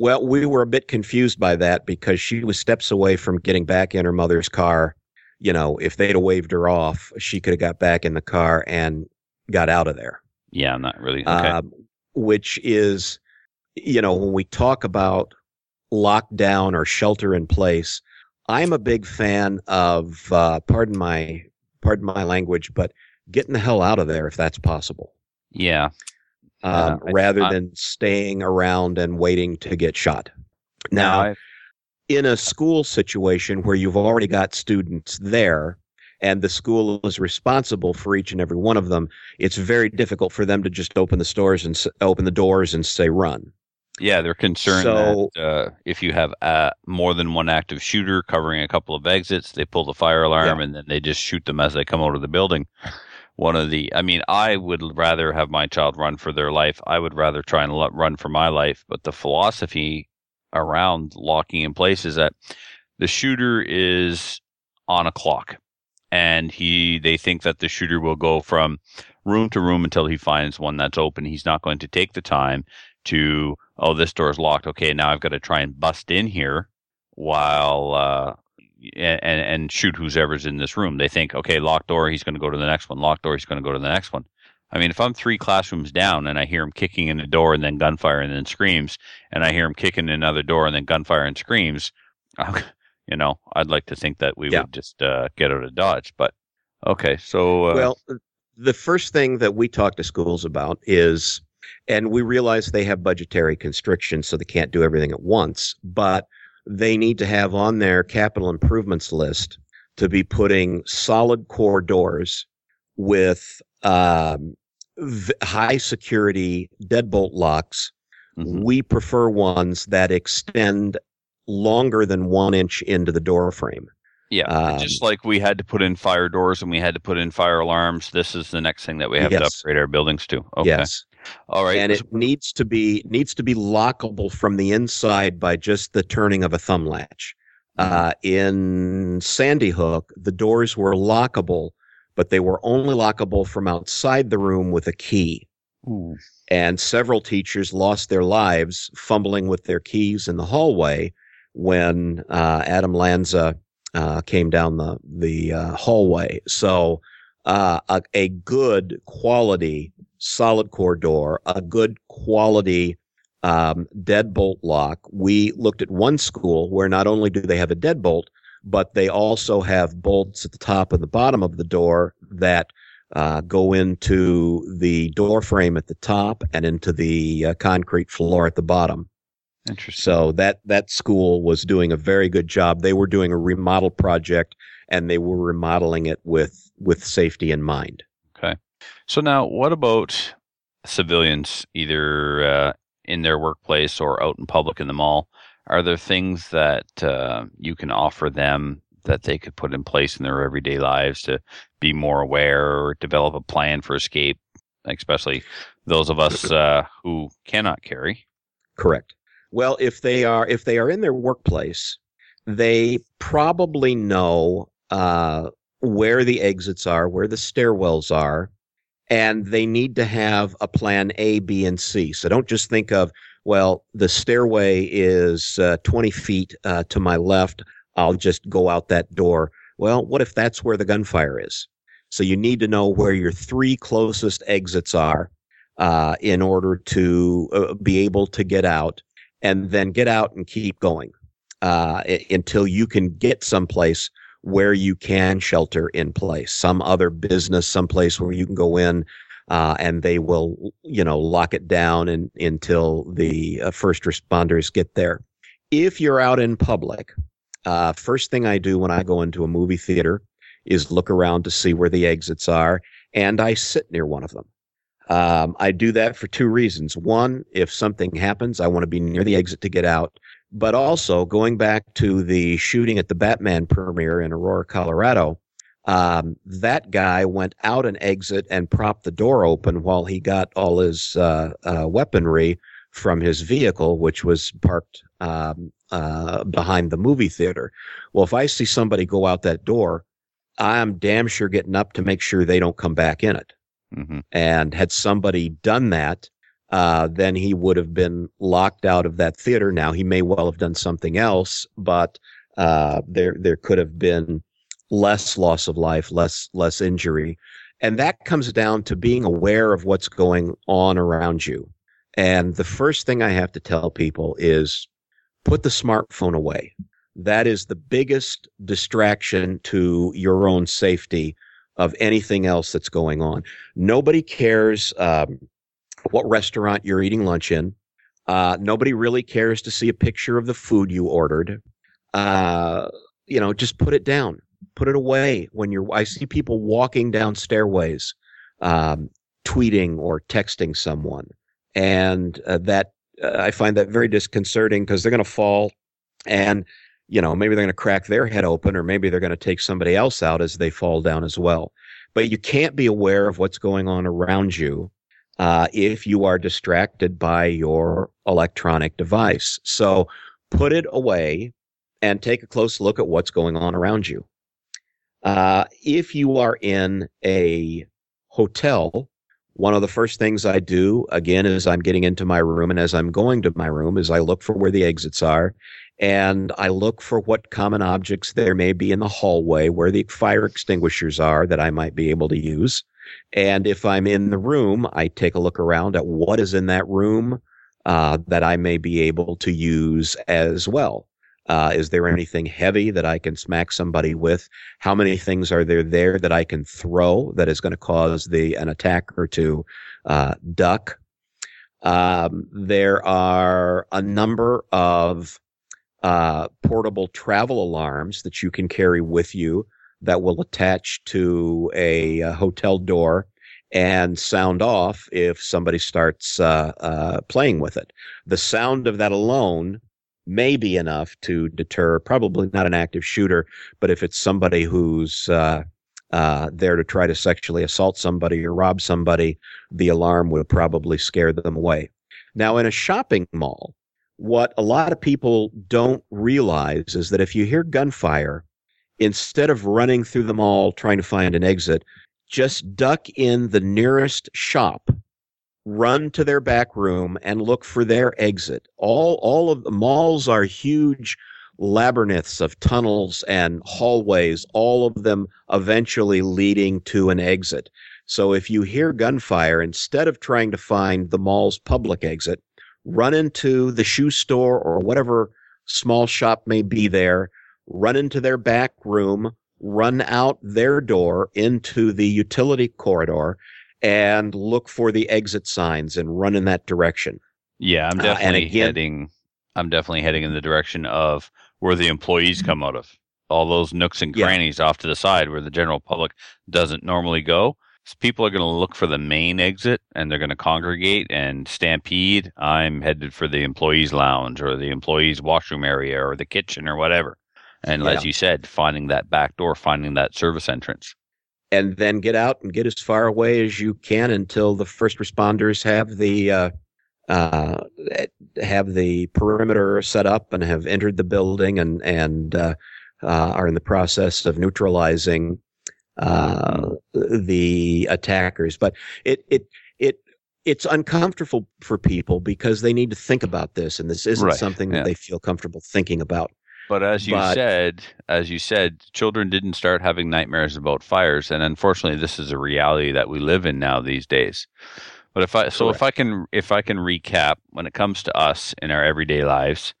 Well, we were a bit confused by that because she was steps away from getting back in her mother's car. You know, if they'd have waved her off, she could have got back in the car and got out of there. Yeah, not really. Okay. Um, which is, you know, when we talk about lockdown or shelter in place, I'm a big fan of, uh, pardon my, pardon my language, but getting the hell out of there if that's possible. yeah. Um, Uh, rather I- than staying around and waiting to get shot. Now, I- in a school situation where you've already got students there and the school is responsible for each and every one of them, it's very difficult for them to just open the stores and s- open the doors and say run. Yeah, they're concerned So- that uh, if you have uh, more than one active shooter covering a couple of exits, they pull the fire alarm Yeah. and then they just shoot them as they come out of the building. One of the, I mean, I would rather have my child run for their life. I would rather try and let, run for my life. But the philosophy around locking in place is that the shooter is on a clock and he they think that the shooter will go from room to room until he finds one that's open. He's not going to take the time to, oh, this door is locked. Okay, now I've got to try and bust in here while uh, and and shoot whoever's in this room. They think, okay, locked door, he's going to go to the next one. Locked door, he's going to go to the next one. I mean, if I'm three classrooms down and I hear him kicking in a door and then gunfire and then screams, and I hear him kicking in another door and then gunfire and screams, you know, I'd like to think that we Yeah. would just uh, get out of Dodge. But okay, so uh, Well, the first thing that we talk to schools about is, and we realize they have budgetary constrictions, so they can't do everything at once, but they need to have on their capital improvements list to be putting solid core doors with um, v- high security deadbolt locks. mhm. We prefer ones that extend longer than one inch into the door frame. yeah, um, just like we had to put in fire doors and we had to put in fire alarms, this is the next thing that we have to upgrade our buildings to. Okay, Yes. All right, and it needs to be needs to be lockable from the inside by just the turning of a thumb latch. Uh, in Sandy Hook, the doors were lockable, but they were only lockable from outside the room with a key. Ooh. And several teachers lost their lives fumbling with their keys in the hallway when uh, Adam Lanza uh, came down the the uh, hallway. So uh, a, a good quality solid core door, a good quality um, deadbolt lock. We looked at one school where not only do they have a deadbolt, but they also have bolts at the top and the bottom of the door that uh, go into the door frame at the top and into the uh, concrete floor at the bottom. Interesting. So that that school was doing a very good job. They were doing a remodel project and they were remodeling it with with safety in mind. So now, what about civilians, either uh, in their workplace or out in public in the mall? Are there things that uh, you can offer them that they could put in place in their everyday lives to be more aware or develop a plan for escape, especially those of us uh, who cannot carry? Correct. Well, if they are if they are in their workplace, they probably know uh, where the exits are, where the stairwells are, and they need to have a plan A, B, and C. So don't just think of well, the stairway is uh, 20 feet uh, to my left. I'll just go out that door. Well, what if that's where the gunfire is? So you need to know where your three closest exits are uh, in order to uh, be able to get out and then get out and keep going uh, until you can get someplace where you can shelter in place, some other business, someplace where you can go in uh, and they will, you know, lock it down and, until the uh, first responders get there. If you're out in public, uh, first thing I do when I go into a movie theater is look around to see where the exits are, and I sit near one of them. Um, I do that for two reasons. One, if something happens, I want to be near the exit to get out. But also, going back to the shooting at the Batman premiere in Aurora, Colorado, um, that guy went out an exit and propped the door open while he got all his uh, uh, weaponry from his vehicle, which was parked um, uh, behind the movie theater. Well, if I see somebody go out that door, I'm damn sure getting up to make sure they don't come back in it. hmm And had somebody done that, uh, then he would have been locked out of that theater. Now he may well have done something else, but uh, there there could have been less loss of life, less less injury, and that comes down to being aware of what's going on around you. And the first thing I have to tell people is put the smartphone away. That is the biggest distraction to your own safety of anything else that's going on. Nobody cares um, what restaurant you're eating lunch in. Uh, nobody really cares to see a picture of the food you ordered. Uh, you know, just put it down, put it away when you're. I see people walking down stairways, um, tweeting or texting someone, and uh, that uh, I find that very disconcerting because they're going to fall, and you know maybe they're going to crack their head open, or maybe they're going to take somebody else out as they fall down as well. But you can't be aware of what's going on around you uh, if you are distracted by your electronic device. So put it away and take a close look at what's going on around you. Uh, if you are in a hotel one of the first things I do, again, as I'm getting into my room and as I'm going to my room, is I look for where the exits are and I look for what common objects there may be in the hallway where the fire extinguishers are that I might be able to use. And if I'm in the room, I take a look around at what is in that room uh, that I may be able to use as well. Uh, is there anything heavy that I can smack somebody with? How many things are there there that I can throw that is going to cause the an attacker to uh, duck? Um, there are a number of uh, portable travel alarms that you can carry with you that will attach to a, a hotel door and sound off if somebody starts uh, uh, playing with it. The sound of that alone may be enough to deter, probably not an active shooter, but if it's somebody who's uh, uh there to try to sexually assault somebody or rob somebody, the alarm would probably scare them away. Now, in a shopping mall, what a lot of people don't realize is that if you hear gunfire, instead of running through the mall trying to find an exit, just duck in the nearest shop, run to their back room and look for their exit. All all of the malls are huge labyrinths of tunnels and hallways, all of them eventually leading to an exit. So if you hear gunfire, instead of trying to find the mall's public exit, run into the shoe store or whatever small shop may be there, run into their back room, run out their door into the utility corridor, and look for the exit signs and run in that direction. Yeah, I'm Uh, definitely and again- heading. I'm definitely heading in the direction of where the employees come out of. All those nooks and Yeah. crannies off to the side where the general public doesn't normally go. So people are going to look for the main exit and they're going to congregate and stampede. I'm headed for the employees' lounge or the employees' washroom area or the kitchen or whatever. And Yeah. as you said, finding that back door, finding that service entrance. and then get out and get as far away as you can until the first responders have the uh, uh, have the perimeter set up and have entered the building and and uh, uh, are in the process of neutralizing uh, the attackers. But it it it it's uncomfortable for people because they need to think about this, and this isn't Right, something yeah. that they feel comfortable thinking about. But as you But- said, as you said, children didn't start having nightmares about fires, and unfortunately, this is a reality that we live in now these days. But if I so if I can if I can recap when it comes to us in our everyday lives,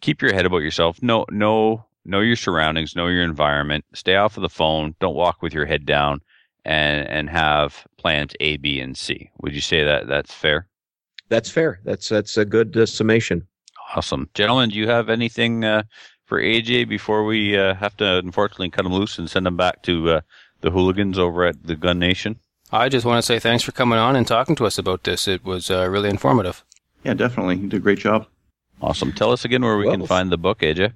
keep your head about yourself. Know know know your surroundings, know your environment. Stay off of the phone. Don't walk with your head down, and and have plans A, B, and C. Would you say that that's fair? That's fair. That's that's a good uh, summation. Awesome, gentlemen. Do you have anything uh, for AJ before we uh, have to unfortunately cut him loose and send him back to uh, the hooligans over at the Gun Nation? I just want to say thanks for coming on and talking to us about this. It was uh, really informative. Yeah, definitely. You did a great job. Awesome. Tell us again where we can find the book, AJ.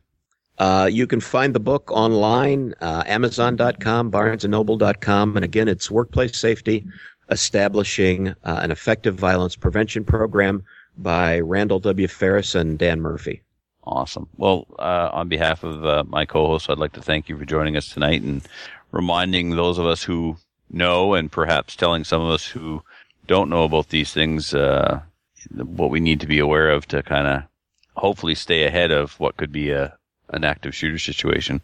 Uh, you can find the book online, uh, Amazon.com, BarnesandNoble.com, and again, it's workplace safety, establishing uh, an effective violence prevention program by Randall W. Ferris and Dan Murphy. Awesome. Well, uh, on behalf of uh, my co-host, I'd like to thank you for joining us tonight and reminding those of us who know and perhaps telling some of us who don't know about these things uh, what we need to be aware of to kind of hopefully stay ahead of what could be a an active shooter situation.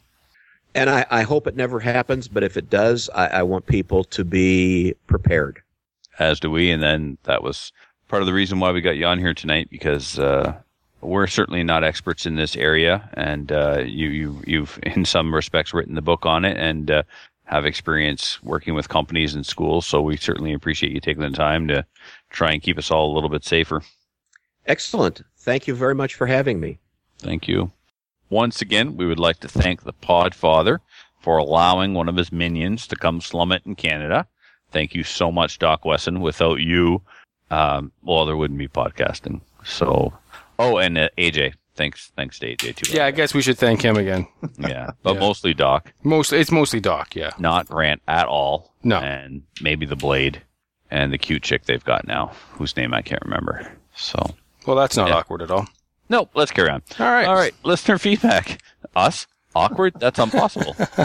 And I, I hope it never happens, but if it does, I, I want people to be prepared. as do we. And then that was part of the reason why we got you on here tonight because uh, we're certainly not experts in this area, and uh, you, you you've in some respects written the book on it and uh, have experience working with companies and schools. So we certainly appreciate you taking the time to try and keep us all a little bit safer. Excellent. Thank you very much for having me. Thank you. Once again, we would like to thank the Podfather for allowing one of his minions to come slum it in Canada. Thank you so much, Doc Wesson. Without you, um, well, there wouldn't be podcasting. So, oh, and uh, AJ. Thanks, thanks to AJ too. Yeah, I guess we should thank him again. yeah, but Yeah. mostly Doc, Mostly, it's mostly Doc. Yeah. not Grant at all. No. and maybe the Blade and the cute chick they've got now, whose name I can't remember. So, Well, that's not Yeah. awkward at all. no, let's carry on. All right. All right, listener feedback. Us? Awkward? That's impossible.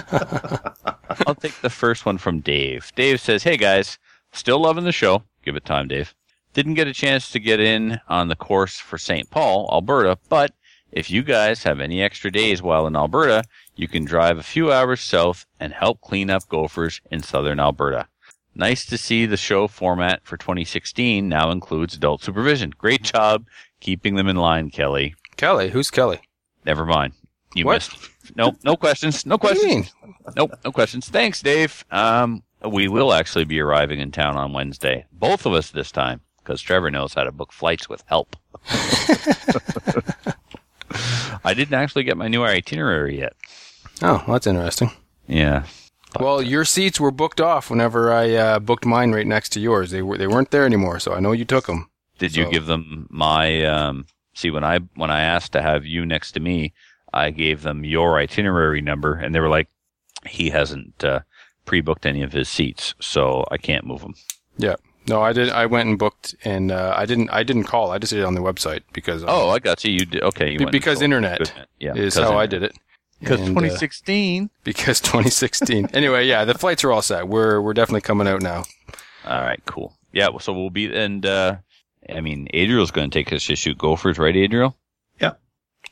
I'll take the first one from Dave. Dave says, Hey guys, still loving the show. Give it time, Dave. Didn't get a chance to get in on the course for St. Paul, Alberta, but if you guys have any extra days while in Alberta, you can drive a few hours south and help clean up gophers in southern Alberta. Nice to see the show format for 2016 now includes adult supervision. Great job keeping them in line, Kelly. Kelly, who's Kelly? Never mind. You What? missed. Nope, no questions. No What do you questions. mean? Nope, no questions. Thanks, Dave. Um, we will actually be arriving in town on Wednesday. Both of us this time, because Trevor knows how to book flights with help. I didn't actually get my new itinerary yet. Oh, well, that's interesting. Yeah. Well, your seats were booked off whenever I uh, booked mine right next to yours. They were they weren't there anymore, so I know you took them. Did you give them my um see when I when I asked to have you next to me, I gave them your itinerary number and they were like he hasn't uh, pre-booked any of his seats, so I can't move them. No, I did. I went and booked, and uh, I didn't. I didn't call. I just did it on the website because um, Oh, I got you. You did okay. You Be- went because internet. Yeah, is because how I did it. Because And, uh, 2016. because 2016. anyway, yeah, the flights are all set. We're we're definitely coming out now. All right, cool. Yeah, so we'll be and uh I mean, Adriel's going to take us to shoot gophers, right, Adriel? Yeah.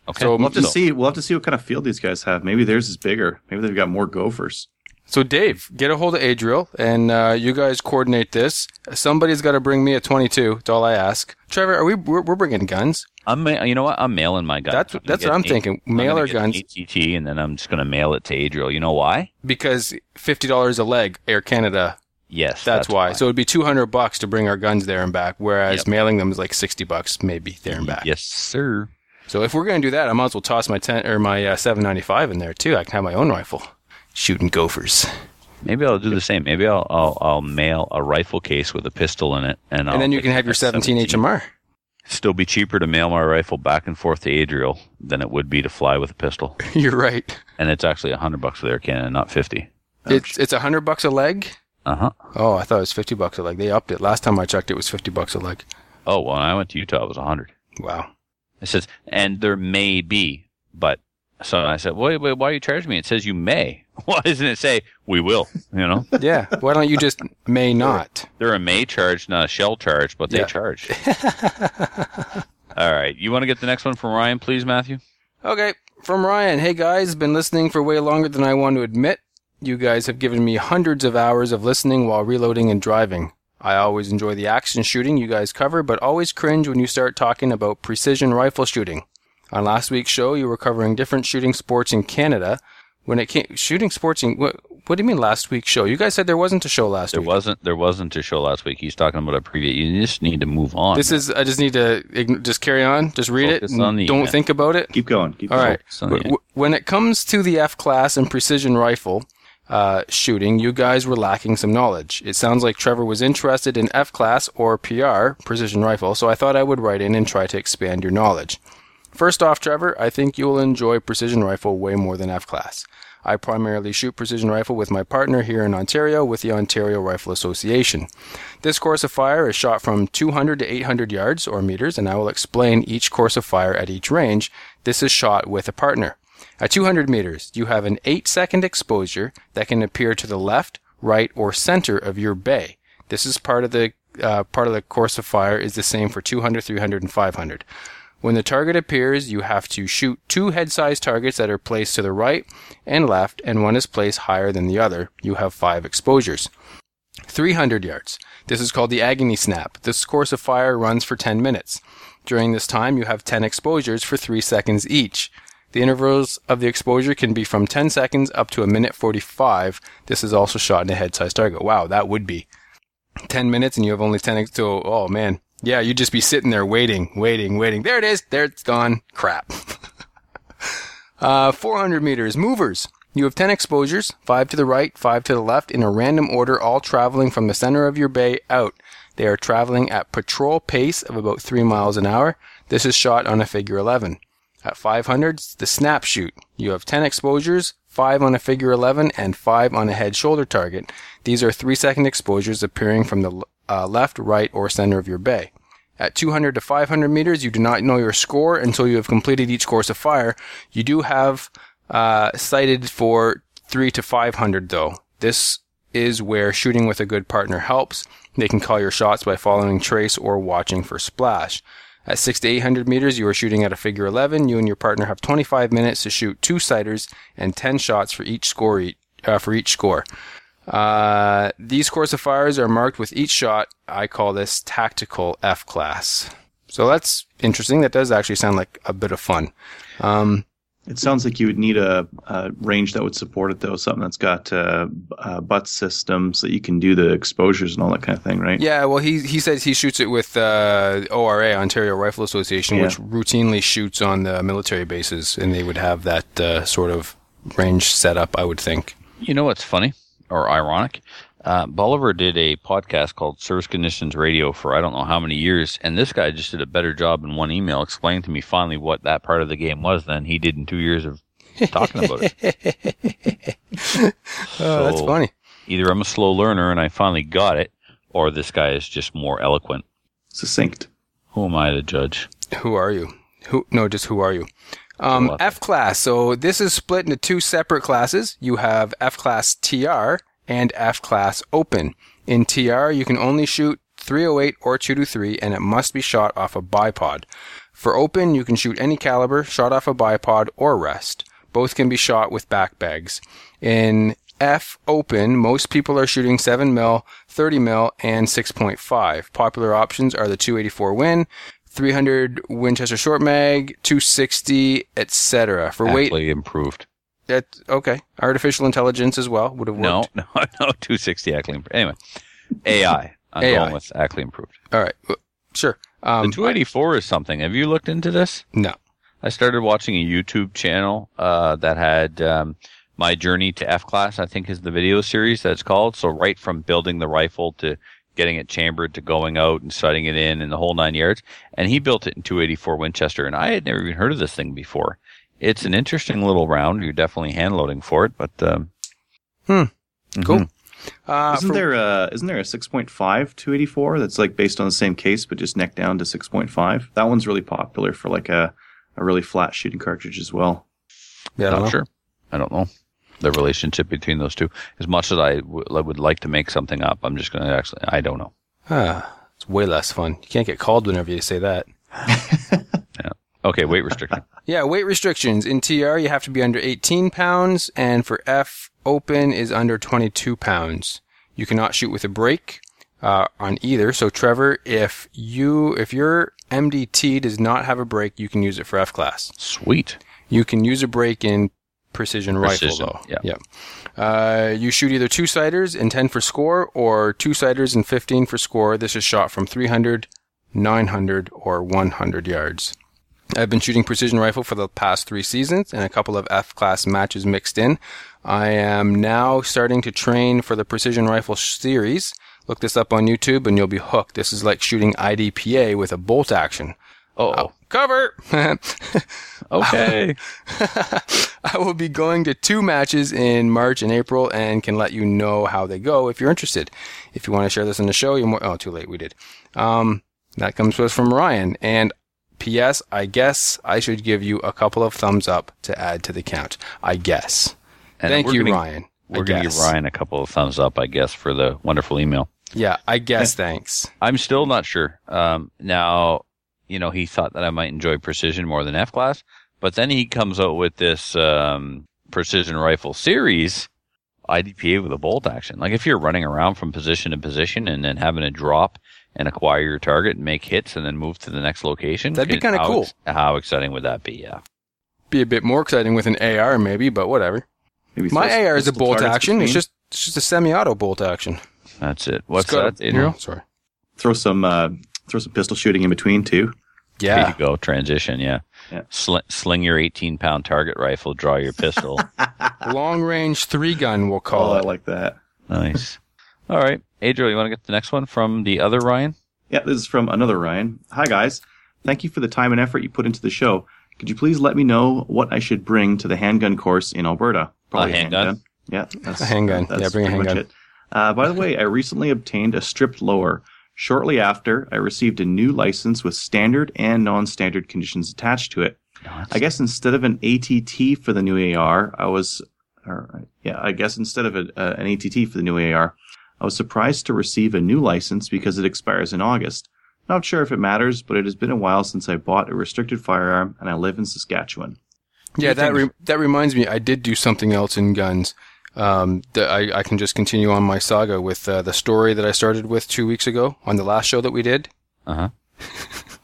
Okay. So- We'll have to see. We'll have to see what kind of field these guys have. Maybe theirs is bigger. Maybe they've got more gophers. So Dave, get a hold of Adriel, and uh, you guys coordinate this. Somebody's got to bring me a 22. That's all I ask. Trevor, are we? We're, we're bringing guns. I'm, ma- you know what? I'm mailing my gun. That's- I'm that's what I'm thinking. Mail our guns. ATT, and then I'm just going to mail it to Adriel. You know why? because fifty dollars a leg, Air Canada. Yes, That's, why. So it'd be two hundred bucks to bring our guns there and back, whereas Yep. mailing them is like sixty bucks, maybe there and back. Yes, sir. So if we're gonna do that, I might as well toss my ten or my uh, seven ninety five in there too. I can have my own rifle, shooting gophers, Maybe I'll do the same. Maybe I'll I'll, I'll mail a rifle case with a pistol in it, and, I'll and then you can have your a seventeen HMR. Still be cheaper to mail my rifle back and forth to Adriel than it would be to fly with a pistol. You're right. And it's actually a hundred bucks for Air Canada, not fifty. It's it's a hundred bucks a leg. Uh huh. Oh, I thought it was fifty bucks a leg. They upped it. Last time I checked, it was fifty bucks a leg. Oh well, when I went to Utah, it was a hundred. Wow. It says, and there may be, but so I said, wait, wait, why are you charging me? It says you may. Why doesn't it say we will? You know, Yeah. Why don't you just may not? they're a may charge, not a shell charge, but they Yeah. charge. All right, you want to get the next one from Ryan, please, Matthew? Okay, from Ryan. Hey guys, been listening for way longer than I want to admit. You guys have given me hundreds of hours of listening while reloading and driving. I always enjoy the action shooting you guys cover, but always cringe when you start talking about precision rifle shooting. On last week's show, you were covering different shooting sports in Canada. When it came shooting sports in what? What do you mean last week's show? You guys said there wasn't a show last There week. wasn't there wasn't a show last week. He's talking about a preview. You just need to move on. This is. I just need to ign- just carry on. Just read Focus it. on the Don't event. think about it. Keep going. Keep All going. right. So, Wh- yeah. wh- When it comes to the F class and precision rifle uh, shooting, you guys were lacking some knowledge. It sounds like Trevor was interested in F class or PR, precision rifle, so I thought I would write in and try to expand your knowledge. First off, Trevor, I think you will enjoy precision rifle way more than F class. I primarily shoot precision rifle with my partner here in Ontario with the Ontario Rifle Association. This course of fire is shot from 200 to 800 yards or meters, and I will explain each course of fire at each range. This is shot with a partner. At 200 meters, you have an 8 second exposure that can appear to the left, right, or center of your bay. This is part of the uh, part of the course of fire is the same for 200, 300, and 500. When the target appears, you have to shoot two head-sized targets that are placed to the right and left, and one is placed higher than the other. You have five exposures. 300 yards. This is called the agony snap. This course of fire runs for 10 minutes. During this time, you have 10 exposures for 3 seconds each. The intervals of the exposure can be from 10 seconds up to a minute 45. This is also shot in a head-sized target. Wow, that would be 10 minutes and you have only 10 ex- so oh man. Yeah, you'd just be sitting there waiting, waiting, waiting. There it is. There it's gone. Crap. uh, 400 meters. Movers. You have 10 exposures, 5 to the right, 5 to the left, in a random order, all traveling from the center of your bay out. They are traveling at patrol pace of about 3 miles an hour. This is shot on a figure 11. At 500, the snap shoot. You have 10 exposures, 5 on a figure 11, and 5 on a head shoulder target. These are 3 second exposures appearing from the uh, left, right, or center of your bay. At 200 to 500 meters, you do not know your score until you have completed each course of fire. You do have uh, cited for 3 to 500 though. This is where shooting with a good partner helps. They can call your shots by following trace or watching for splash. At 6 to 800 meters, you are shooting at a figure 11. You and your partner have 25 minutes to shoot two sighters and 10 shots for each score. Uh, for each score. Uh, these course fires are marked with each shot. I call this tactical F class. So that's interesting. That does actually sound like a bit of fun. Um, It sounds like you would need a, a range that would support it, though. Something that's got uh, uh, butt systems that you can do the exposures and all that kind of thing, right? Yeah, well, he he says he shoots it with uh, ORA, Ontario Rifle Association, Yeah. which routinely shoots on the military bases, and they would have that uh, sort of range set up. I would think. You know what's funny or ironic? Uh, Bolivar did a podcast called Service Conditions Radio for I don't know how many years, and this guy just did a better job in one email explaining to me finally what that part of the game was than he did in two years of talking about it. Oh, that's funny. Either I'm a slow learner and I finally got it, or this guy is just more eloquent. Succinct. Who am I to judge? Who are you? Who? No, just who are you? Um, F class. So this is split into two separate classes. You have F class TR and F class Open. In TR, you can only shoot 308 or 223, and it must be shot off a bipod. For Open, you can shoot any caliber, shot off a bipod, or rest. Both can be shot with back bags. In F Open, most people are shooting 7 mil, 30 mil, and 6.5. Popular options are the 284 Win, 300 Winchester short mag, 260, etc. For weight, Actually improved. that okay. Artificial intelligence as well would have worked. No, no, no. 260 Ackley improved. Anyway, AI. I'm AI. going with Ackley improved. All right, sure. Um, the 284 is something. Have you looked into this? no. I started watching a YouTube channel uh, that had um, my journey to F class. I think is the video series that's called. So right from building the rifle to getting it chambered to going out and setting it in and the whole nine yards. And he built it in 284 Winchester, and I had never even heard of this thing before. It's an interesting little round. You're definitely hand loading for it, but um, Hmm. mhm. Cool. Uh, isn't for- there a isn't there a 6.5 284 that's like based on the same case but just neck down to 6.5? That one's really popular for like a a really flat shooting cartridge as well. yeah, I don't Not know. sure. I don't know the relationship between those two. As much as I w- I would like to make something up, I'm just going to actually. I don't know. Ah, it's way less fun. You can't get called whenever you say that. yeah. Okay, weight restriction. Yeah, weight restrictions. In TR, you have to be under 18 pounds, and for F, open is under 22 pounds. You cannot shoot with a break uh, on either. So, Trevor, if you if your MDT does not have a break, you can use it for F class. Sweet. You can use a break in precision, Precision, rifle, though. yeah. Yep. Uh, you shoot either two sighters and 10 for score, or two sighters and 15 for score. This is shot from 300, 900, or 100 yards. I've been shooting precision rifle for the past three seasons and a couple of F class matches mixed in. I am now starting to train for the precision rifle series. Look this up on YouTube and you'll be hooked. This is like shooting IDPA with a bolt action. Oh, Cover! okay. I will be going to two matches in March and April and can let you know how they go if you're interested. If you want to share this in the show, you're more, oh, too late. We did. Um, that comes to us from Ryan. And P.S. I guess I should give you a couple of thumbs up to add to the count. I guess. And Thank you, gonna- Ryan. We're going to give. Ryan a couple of thumbs up, I guess, for the wonderful email. Yeah, I guess. Thanks. I'm still not sure. Um, now, you know, he thought that I might enjoy precision more than F class, but then he comes out with this um, precision rifle series, IDPA with a bolt action. Like if you're running around from position to position and then having to drop and acquire your target and make hits and then move to the next location, That'd be kinda cool. ex- how exciting would that be? Yeah. Be a bit more exciting with an AR, maybe, but whatever. Maybe My throw AR is a bolt targets action. It's just it's just a semi-auto bolt action. That's it. What's It's that, a- Adriel? oh, sorry. throw some uh, throw some pistol shooting in between too. There Yeah. you go. Transition. Yeah. Yeah. Sl- sling your 18 pound target rifle, draw your pistol. Long range three gun, we'll call Oh, I it. like that. nice. All right. Adriel, you want to get the next one from the other Ryan? Yeah, this is from another Ryan. Hi guys, thank you for the time and effort you put into the show. Could you please let me know what I should bring to the handgun course in Alberta? A handgun? Yeah, that's A handgun. That's Yeah, bring a handgun. Uh, by the way, I recently obtained a stripped lower. Shortly after, I received a new license with standard and non-standard conditions attached to it. I guess instead of an ATT for the new AR, I was, or, yeah, I guess instead of a, uh, an ATT for the new AR, I was surprised to receive a new license because it expires in August. Not sure if it matters, but it has been a while since I bought a restricted firearm and I live in Saskatchewan. Yeah, that re- that reminds me. I did do something else in guns. Um, that I, I can just continue on my saga with uh, the story that I started with two weeks ago on the last show that we did. Uh huh.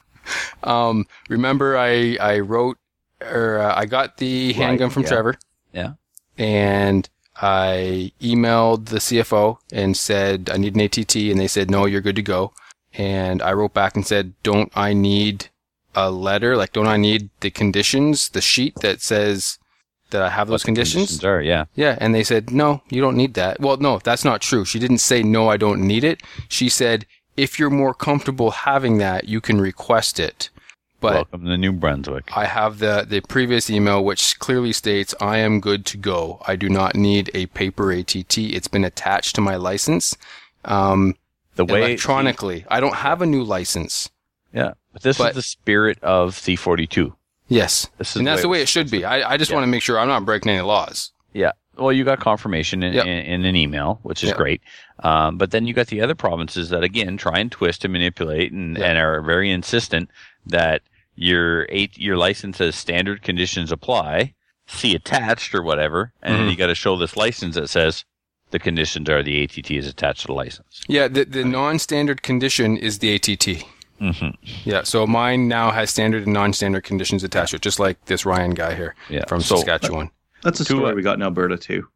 Um, remember, I I wrote or uh, I got the handgun from yeah. Trevor. Yeah. And I emailed the CFO and said I need an ATT, and they said no, you're good to go. And I wrote back and said, don't I need a letter? Like, don't I need the conditions, the sheet that says that I have those conditions? are yeah. Yeah, and they said, no, you don't need that. Well, no, that's not true. She didn't say, no, I don't need it. She said, if you're more comfortable having that, you can request it. But Welcome to New Brunswick. I have the, the previous email, which clearly states, I am good to go. I do not need a paper ATT. It's been attached to my license, um, The way electronically. I don't have a new license. yeah, but this But- is the spirit of C42. Yes. This is And that's the way it should be. I, I just Yeah. want to make sure I'm not breaking any laws. Yeah. Well, you got confirmation in, Yep. in, in an email, which is Yep. great. Um, but then you got the other provinces that again try and twist and manipulate and, Yep. and are very insistent that your eight your license says standard conditions apply, see attached or whatever, and then Mhm. you got to show this license that says the conditions are the ATT is attached to the license. Yeah, the, the non-standard condition is the ATT. Hmm Yeah, so mine now has standard and non-standard conditions attached to it, just like this Ryan guy here Yeah. from So- Saskatchewan. That's a story uh, we got in Alberta too.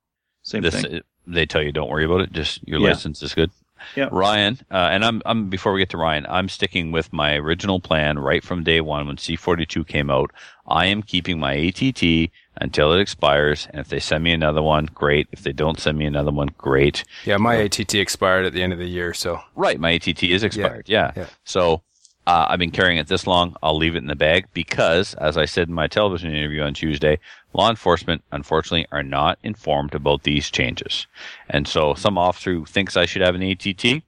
Same This thing. they tell you don't worry about it. Just your Yeah. license is good. Yeah. Ryan, uh, and I'm I'm before we get to Ryan, I'm sticking with my original plan right from day one when C42 came out. I am keeping my ATT until it expires, and if they send me another one, great. If they don't send me another one, great. Yeah, my ATT expired at the end of the year, so Right, my ATT is expired. Yeah. yeah. So uh, I've been carrying it this long. I'll leave it in the bag because, as I said in my television interview on Tuesday, law enforcement, unfortunately, are not informed about these changes. And so some officer who thinks I should have an ATT,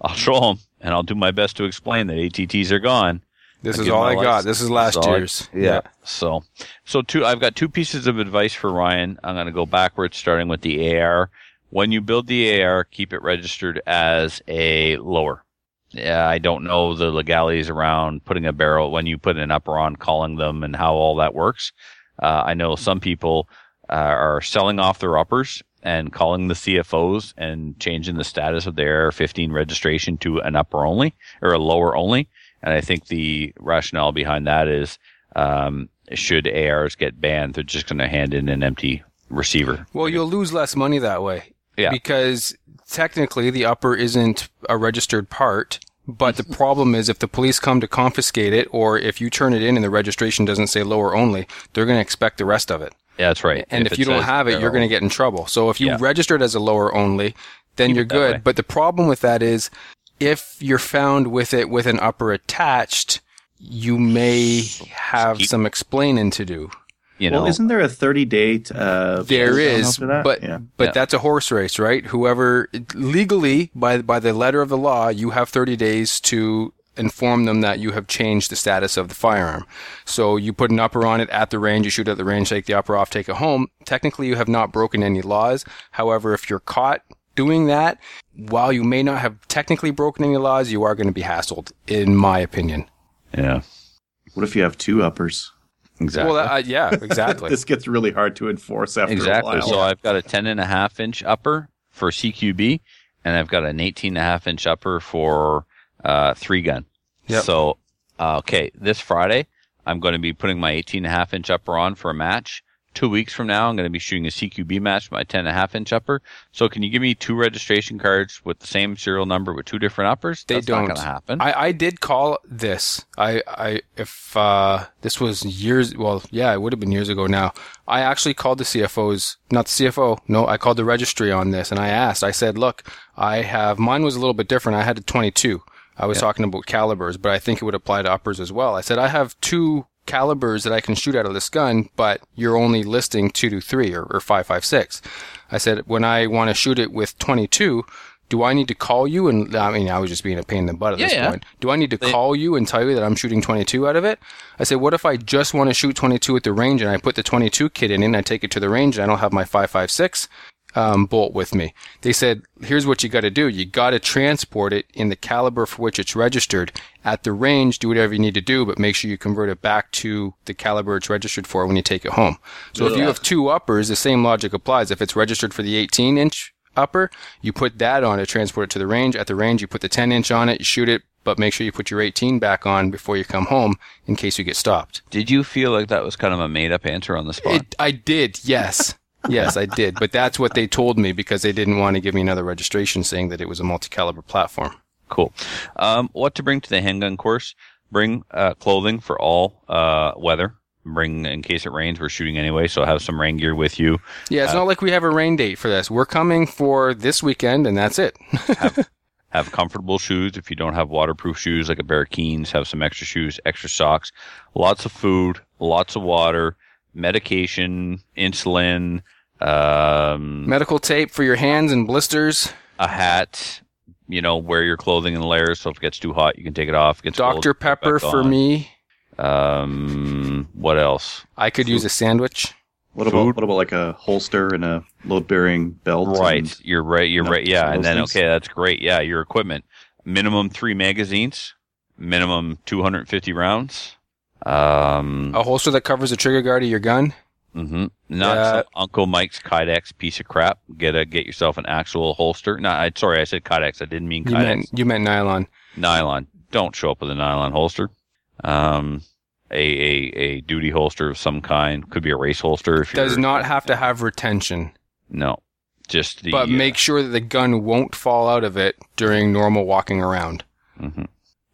I'll show him and I'll do my best to explain that ATTs are gone. this I is all I got. This is last That's all I- year's. Yeah. So, so two, I've got two pieces of advice for Ryan. I'm going to go backwards, starting with the AR. When you build the AR, keep it registered as a lower. Yeah, I don't know the legalities around putting a barrel when you put an upper on, calling them, and how all that works. Uh, I know some people uh, are selling off their uppers and calling the CFOs and changing the status of their AR-15 registration to an upper only or a lower only. And I think the rationale behind that is um, should ARs get banned, they're just going to hand in an empty receiver. Well, you'll lose less money that way. Yeah. Because technically the upper isn't a registered part, but the problem is if the police come to confiscate it or if you turn it in and the registration doesn't say lower only, they're going to expect the rest of it. Yeah, that's right. And if, you don't have it, you're going to get in trouble. So if you Yeah. register it as a lower only, then Keep you're good. way. But the problem with that is if you're found with it with an upper attached, you may have Keep- some explaining to do. You know, well, isn't there a 30 day uh, There cooldown is, after that? but yeah. but Yeah. that's a horse race, right? Whoever legally by by the letter of the law, you have 30 days to inform them that you have changed the status of the firearm. So you put an upper on it at the range, you shoot at the range, take the upper off, take it home. Technically, you have not broken any laws. However, if you're caught doing that, while you may not have technically broken any laws, you are going to be hassled, in my opinion. yeah, What if you have two uppers? Exactly. Well, uh, yeah, exactly. this gets really hard to enforce after exactly. a while. So I've got a 10 and a half inch upper for CQB, and I've got an 18 and a half inch upper for uh, three gun. Yep. So, uh, okay, this Friday, I'm going to be putting my 18 and a half inch upper on for a match. Two weeks from now, I'm going to be shooting a CQB match with my 10 and a half inch upper. So, can you give me two registration cards with the same serial number with two different uppers? They That's don't. not going to happen. I, I did call this. I, I, if, uh, this was years, well, yeah, it would have been years ago now. I actually called the CFOs, not the CFO, no, I called the registry on this and I asked, I said, look, I have, mine was a little bit different. I had a 22. I was talking about calibers, but I think it would apply to uppers as well. I said, I have two calibers that I can shoot out of this gun, but you're only listing 223 or, or 556. I said, when I want to shoot it with 22, do I need to call you? And I mean, I was just being a pain in the butt at Yeah, this yeah. point. Do I need to call you and tell you that I'm shooting 22 out of it? I said, what if I just want to shoot 22 at the range and I put the 22 kit in and I take it to the range and I don't have my 556? Um, bolt with me. They said, here's what you got to do. You got to transport it in the caliber for which it's registered. At the range, do whatever you need to do, but make sure you convert it back to the caliber it's registered for when you take it home. So if you have two uppers, the same logic applies. If it's registered for the 18 inch upper, you put that on to transport it to the range. At the range, you put the 10 inch on it, you shoot it, but make sure you put your 18 back on before you come home in case you get stopped. Did you feel like that was kind of a made up answer on the spot? It, I did, yes. Yes, I did. But that's what they told me because they didn't want to give me another registration saying that it was a multi caliber platform. Cool. Um, what to bring to the handgun course? Bring uh, clothing for all uh, weather. Bring in case it rains. We're shooting anyway, so have some rain gear with you. Yeah, it's not like we have a rain date for this. We're coming for this weekend, and that's it. Have comfortable shoes. If you don't have waterproof shoes like a pair of Keens, have some extra shoes, extra socks, lots of food, lots of water, medication, insulin, um, Medical tape for your hands and blisters. a hat. You know, wear your clothing in layers, so if it gets too hot, you can take it off. It gets cold, Dr. put it back Pepper for on. me. Um, what else? I could use a sandwich. What about Food? what about like a holster and a load bearing belt? Right, and- you're right. You're No, right. Yeah, and then things. okay, that's great. Yeah, your equipment. Minimum three magazines. Minimum 250 rounds. Um, A holster that covers the trigger guard of your gun. hmm Not some Uncle Mike's Kydex piece of crap. Get a get yourself an actual holster. No, I sorry, I said Kydex. I didn't mean You Kydex. meant you meant nylon. nylon. Don't show up with a nylon holster. Um, a, a a duty holster of some kind. Could be a race holster. If Does not have to have retention, No, just the. but make sure that the gun won't fall out of it during normal walking around. hmm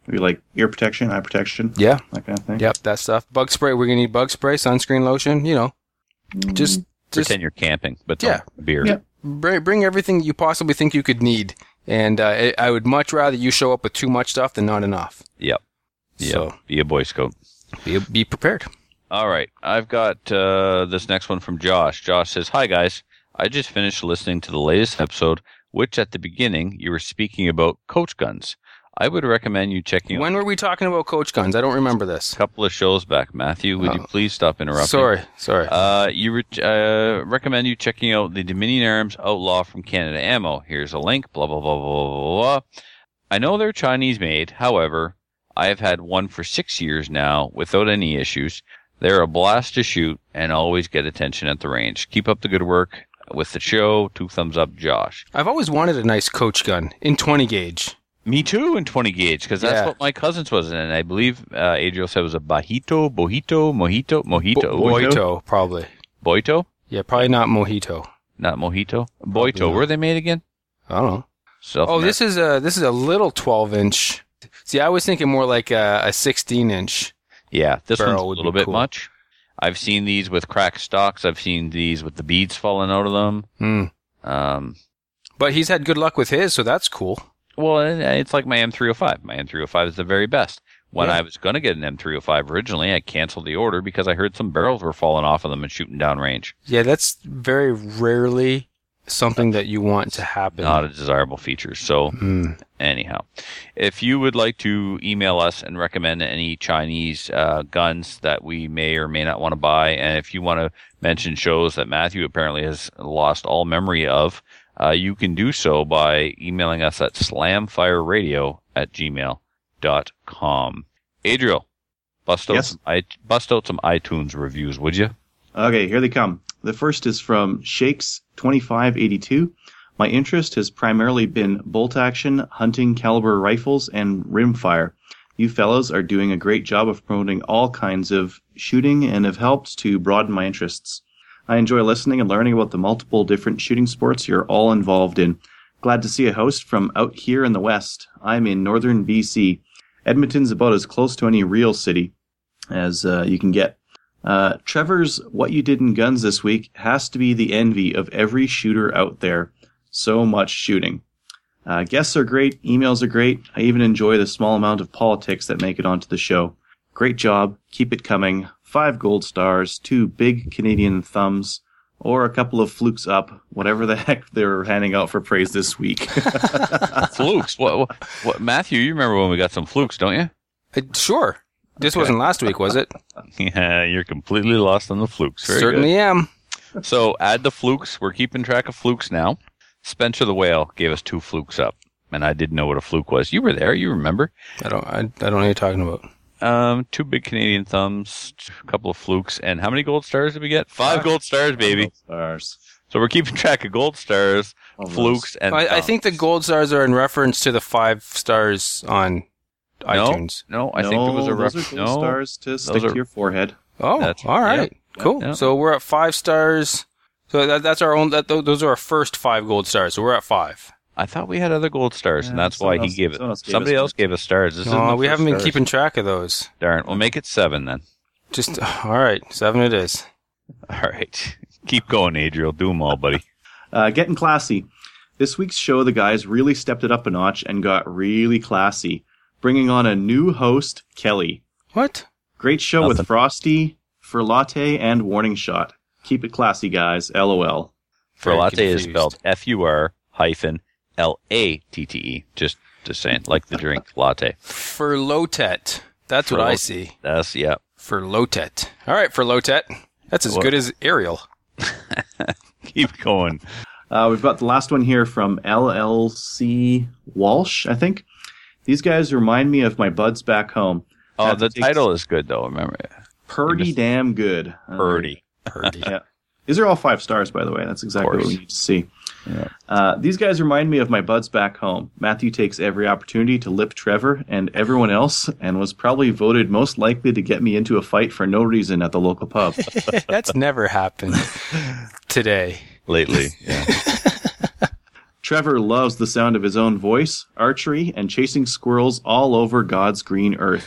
Maybe like ear protection, eye protection, Yeah. that kind of thing. Yep, that stuff. Bug spray. We're gonna need bug spray, sunscreen lotion. You know, just just Pretend you're camping, but Yeah. beer. Yeah. bring, bring everything you possibly think you could need. And uh, I I would much rather you show up with too much stuff than not enough. Yep. Yep. So Be a Boy Scout. be, be prepared. All right. I've got uh, this next one from Josh. Josh says, Hi, guys. I just finished listening to the latest episode, which at the beginning you were speaking about coach guns. I would recommend you checking out When were we talking about coach guns? I don't remember this. a couple of shows back. Matthew, would you Oh. please stop interrupting? Sorry, sorry. Uh, you re- uh, recommend you checking out the Dominion Arms Outlaw from Canada Ammo. Here's a link. Blah blah blah blah blah. blah. I know they're Chinese made. However, I have had one for six years now without any issues. They're a blast to shoot and always get attention at the range. Keep up the good work with the show. Two thumbs up, Josh. I've always wanted a nice coach gun in 20 gauge. Me too in 20 gauge because that's Yeah. what my cousin's was, and I believe uh, Adriel said it was a Bajito, Bojito, Mojito, Mojito, Bo- Boito, probably. Boito, Yeah, probably not mojito. not Mojito, Boito. not. Where are they made again? I don't know. Self Oh, this is a this is a little 12 inch. See, I was thinking more like a, a 16 inch. Yeah, this one's a little bit cool. much. I've seen these with cracked stocks. I've seen these with the beads falling out of them. Hmm. Um, But he's had good luck with his, so that's cool. Well, it's like my M305. My M305 is the very best. When Yeah. I was going to get an M305 originally, I canceled the order because I heard some barrels were falling off of them and shooting down range. Yeah, that's very rarely something that you want to happen. Not a desirable feature. So, Hmm. anyhow, if you would like to email us and recommend any Chinese uh, guns that we may or may not want to buy, and if you want to mention shows that Matthew apparently has lost all memory of, uh, you can do so by emailing us at slamfireradio at gmail.com. Adriel, bust out, Yes? some, I, bust out some iTunes reviews, would you? Okay, here they come. The first is from Shakes2582. My interest has primarily been bolt action, hunting caliber rifles, and rimfire. You fellows are doing a great job of promoting all kinds of shooting and have helped to broaden my interests. I enjoy listening and learning about the multiple different shooting sports you're all involved in. Glad to see a host from out here in the West. I'm in northern BC. Edmonton's about as close to any real city as uh, you can get. Uh, Trevor's What You Did in Guns this week has to be the envy of every shooter out there. So much shooting. Uh, guests are great, emails are great. I even enjoy the small amount of politics that make it onto the show. Great job. Keep it coming. Five gold stars, two big Canadian thumbs, or a couple of flukes up, whatever the heck they're handing out for praise this week. flukes. What, what, what, Matthew, you remember when we got some flukes, don't you? Uh, sure. This wasn't last week, was it? Yeah, you're completely lost on the flukes. Very Certainly good. am. So add the flukes. We're keeping track of flukes now. Spencer the whale gave us two flukes up, and I didn't know what a fluke was. You were there. You remember? I don't. I, I don't know what you're talking about. Um, two big Canadian thumbs, a couple of flukes, and how many gold stars did we get? Five gold stars, baby. Stars. So we're keeping track of gold stars, All those. flukes, and I, I think the gold stars are in reference to the five stars on No, iTunes. No, I no, think there was a reference. ref- are gold no. stars to stick are- to your forehead. Oh, That's- all right, yep, cool. yep. So we're at five stars. So that, that's our own. That, those are our first five gold stars. So we're at five. I thought we had other gold stars, and that's why he else- gave it. someone else gave Somebody else gave us stars. This No, we haven't been stars. keeping track of those. Darn. We'll make it seven then. Just all right, seven it is. All right. Keep going, Adriel. Do them all, buddy. Uh, getting classy. This week's show, the guys really stepped it up a notch and got really classy, bringing on a new host, Kelly. What? Great show Nothing. with Frosty, for latte, and warning shot. Keep it classy, guys. LOL. For latte is spelled F U R hyphen L A T T E. Just just saying, like the drink latte. For Lotet. That's what I see. That's yeah. For Lotet. All right, for Lotet. That's as What? good as Ariel. Keep going. Uh, we've got the last one here from LLC Walsh, I think. These guys remind me of my buds back home. Oh, That the title is good though. Remember, Purdy missed- damn good. Uh, Purdy. Purdy. Yeah. These are all five stars, by the way. That's exactly what we need to see. Yeah. Uh, these guys remind me of my buds back home. Matthew takes every opportunity to lip Trevor and everyone else, and was probably voted most likely to get me into a fight for no reason at the local pub. That's never happened today. Lately, yeah. Trevor loves the sound of his own voice, archery, and chasing squirrels all over God's green earth.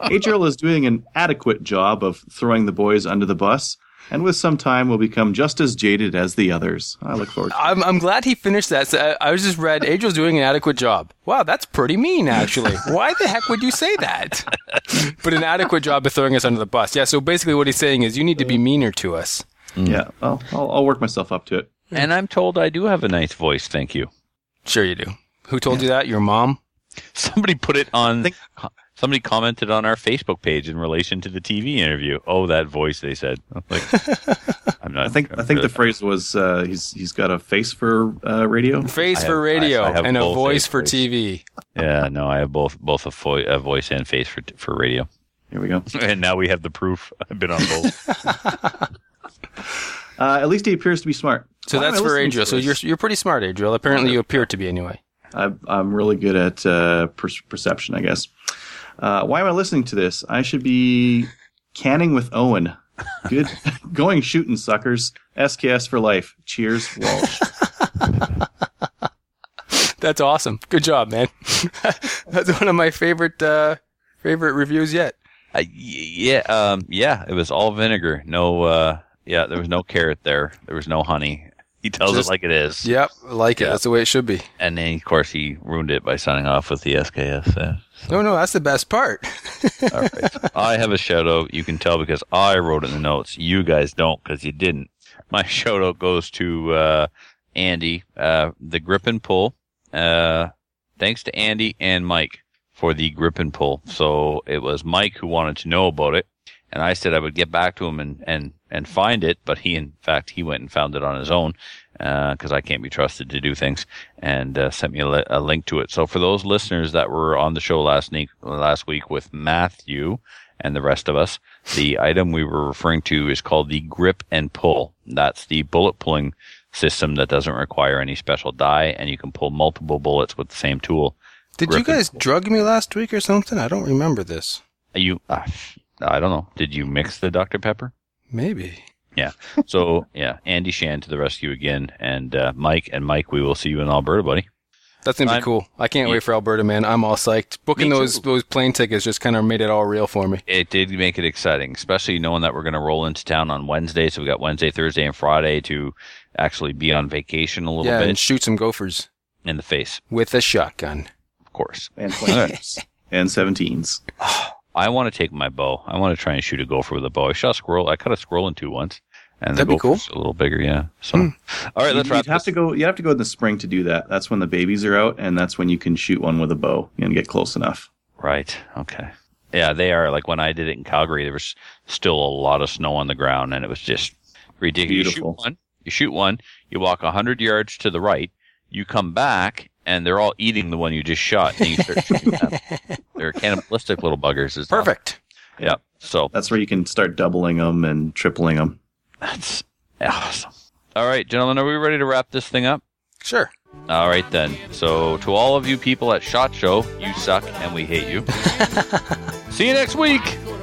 Adriel is doing an adequate job of throwing the boys under the bus, and with some time will become just as jaded as the others. I look forward to. I'm, I'm glad he finished that. So I, I was just read, Angel's doing an adequate job. Wow, that's pretty mean, actually. Why the heck would you say that? but an adequate job of throwing us under the bus. Yeah, so basically what he's saying is you need to be meaner to us. Mm. Yeah, well, I'll, I'll work myself up to it. and I'm told I do have a nice voice. Thank you. Sure you do. Who told you that? Your mom? Somebody put it on. co- Somebody commented on our Facebook page in relation to the TV interview. Oh, that voice! They said. I'm like, I'm not. I think I think the phrase was uh, he's he's got a face for uh, radio. Face I for have- I- radio I have and a voice for voice. TV. Yeah, no, I have both both a, vo- a voice and face for for radio. Here we go. And now we have the proof. I've been on both. Uh, at least he appears to be smart. So Why that's for listening Adriel. So you're you're pretty smart, Adriel. Apparently you appear to be anyway. I, I'm really good at uh, per- perception, I guess. Uh, why am I listening to this? I should be canning with Owen. Good, going shooting, suckers. SKS for life. Cheers, Walsh. That's awesome. Good job, man. that's one of my favorite uh, favorite reviews yet. Uh, yeah, um, yeah, it was all vinegar. No, uh, yeah, there was no carrot there. There was no honey. He tells Just- it like it is. Yep, like it. That's the way it should be. And then, of course, he ruined it by signing off with the SKS. Uh, No, no, that's the best part. all right. I have a shout out. You can tell because I wrote it in the notes. You guys don't because you didn't. My shout out goes to uh, Andy, uh, the grip and pull. Uh, thanks to Andy and Mike for the grip and pull. So it was Mike who wanted to know about it. And I said I would get back to him and, and, and find it, but he, in fact, he went and found it on his own, uh, cause I can't be trusted to do things and, uh, sent me a, li- a link to it. So for those listeners that were on the show last week, last week with Matthew and the rest of us, the item we were referring to is called the grip and pull. That's the bullet pulling system that doesn't require any special die and you can pull multiple bullets with the same tool. Did you guys drug me last week or something? I don't remember this. You, uh, I don't know. Did you mix the Dr. Pepper? Maybe. Yeah. So yeah, Andy Shan to the rescue again, and uh, Mike and Mike, we will see you in Alberta, buddy. That's gonna be I'm- cool. I can't Yeah. wait for Alberta, man. I'm all psyched. Booking those those plane tickets just kind of made it all real for me. It did make it exciting, especially knowing that we're going to roll into town on Wednesday. So we got Wednesday, Thursday, and Friday to actually be on vacation a little Yeah, and shoot some gophers in the face, with a shotgun. of course. and 20s. and 17s. I want to take my bow. I want to try and shoot a gopher with a bow. I shot a squirrel. I cut a squirrel in two once, and That'd the be cool. a little bigger. Yeah. So, hmm. all right, let's You'd wrap have to go. You have to go in the spring to do that. That's when the babies are out, and that's when you can shoot one with a bow and get close enough. Right. Okay. Yeah, they are. Like when I did it in Calgary, there was still a lot of snow on the ground, and it was just Ridiculous. You shoot one. You shoot one. You walk hundred yards to the right. You come back, and they're all eating the one you just shot. And you start shooting them. They're cannibalistic little buggers. Is all. Perfect. Yeah. So That's where you can start doubling them and tripling them. that's awesome. All right, gentlemen, are we ready to wrap this thing up? Sure. All right then. So to all of you people at Shot Show, you suck and we hate you. See you next week.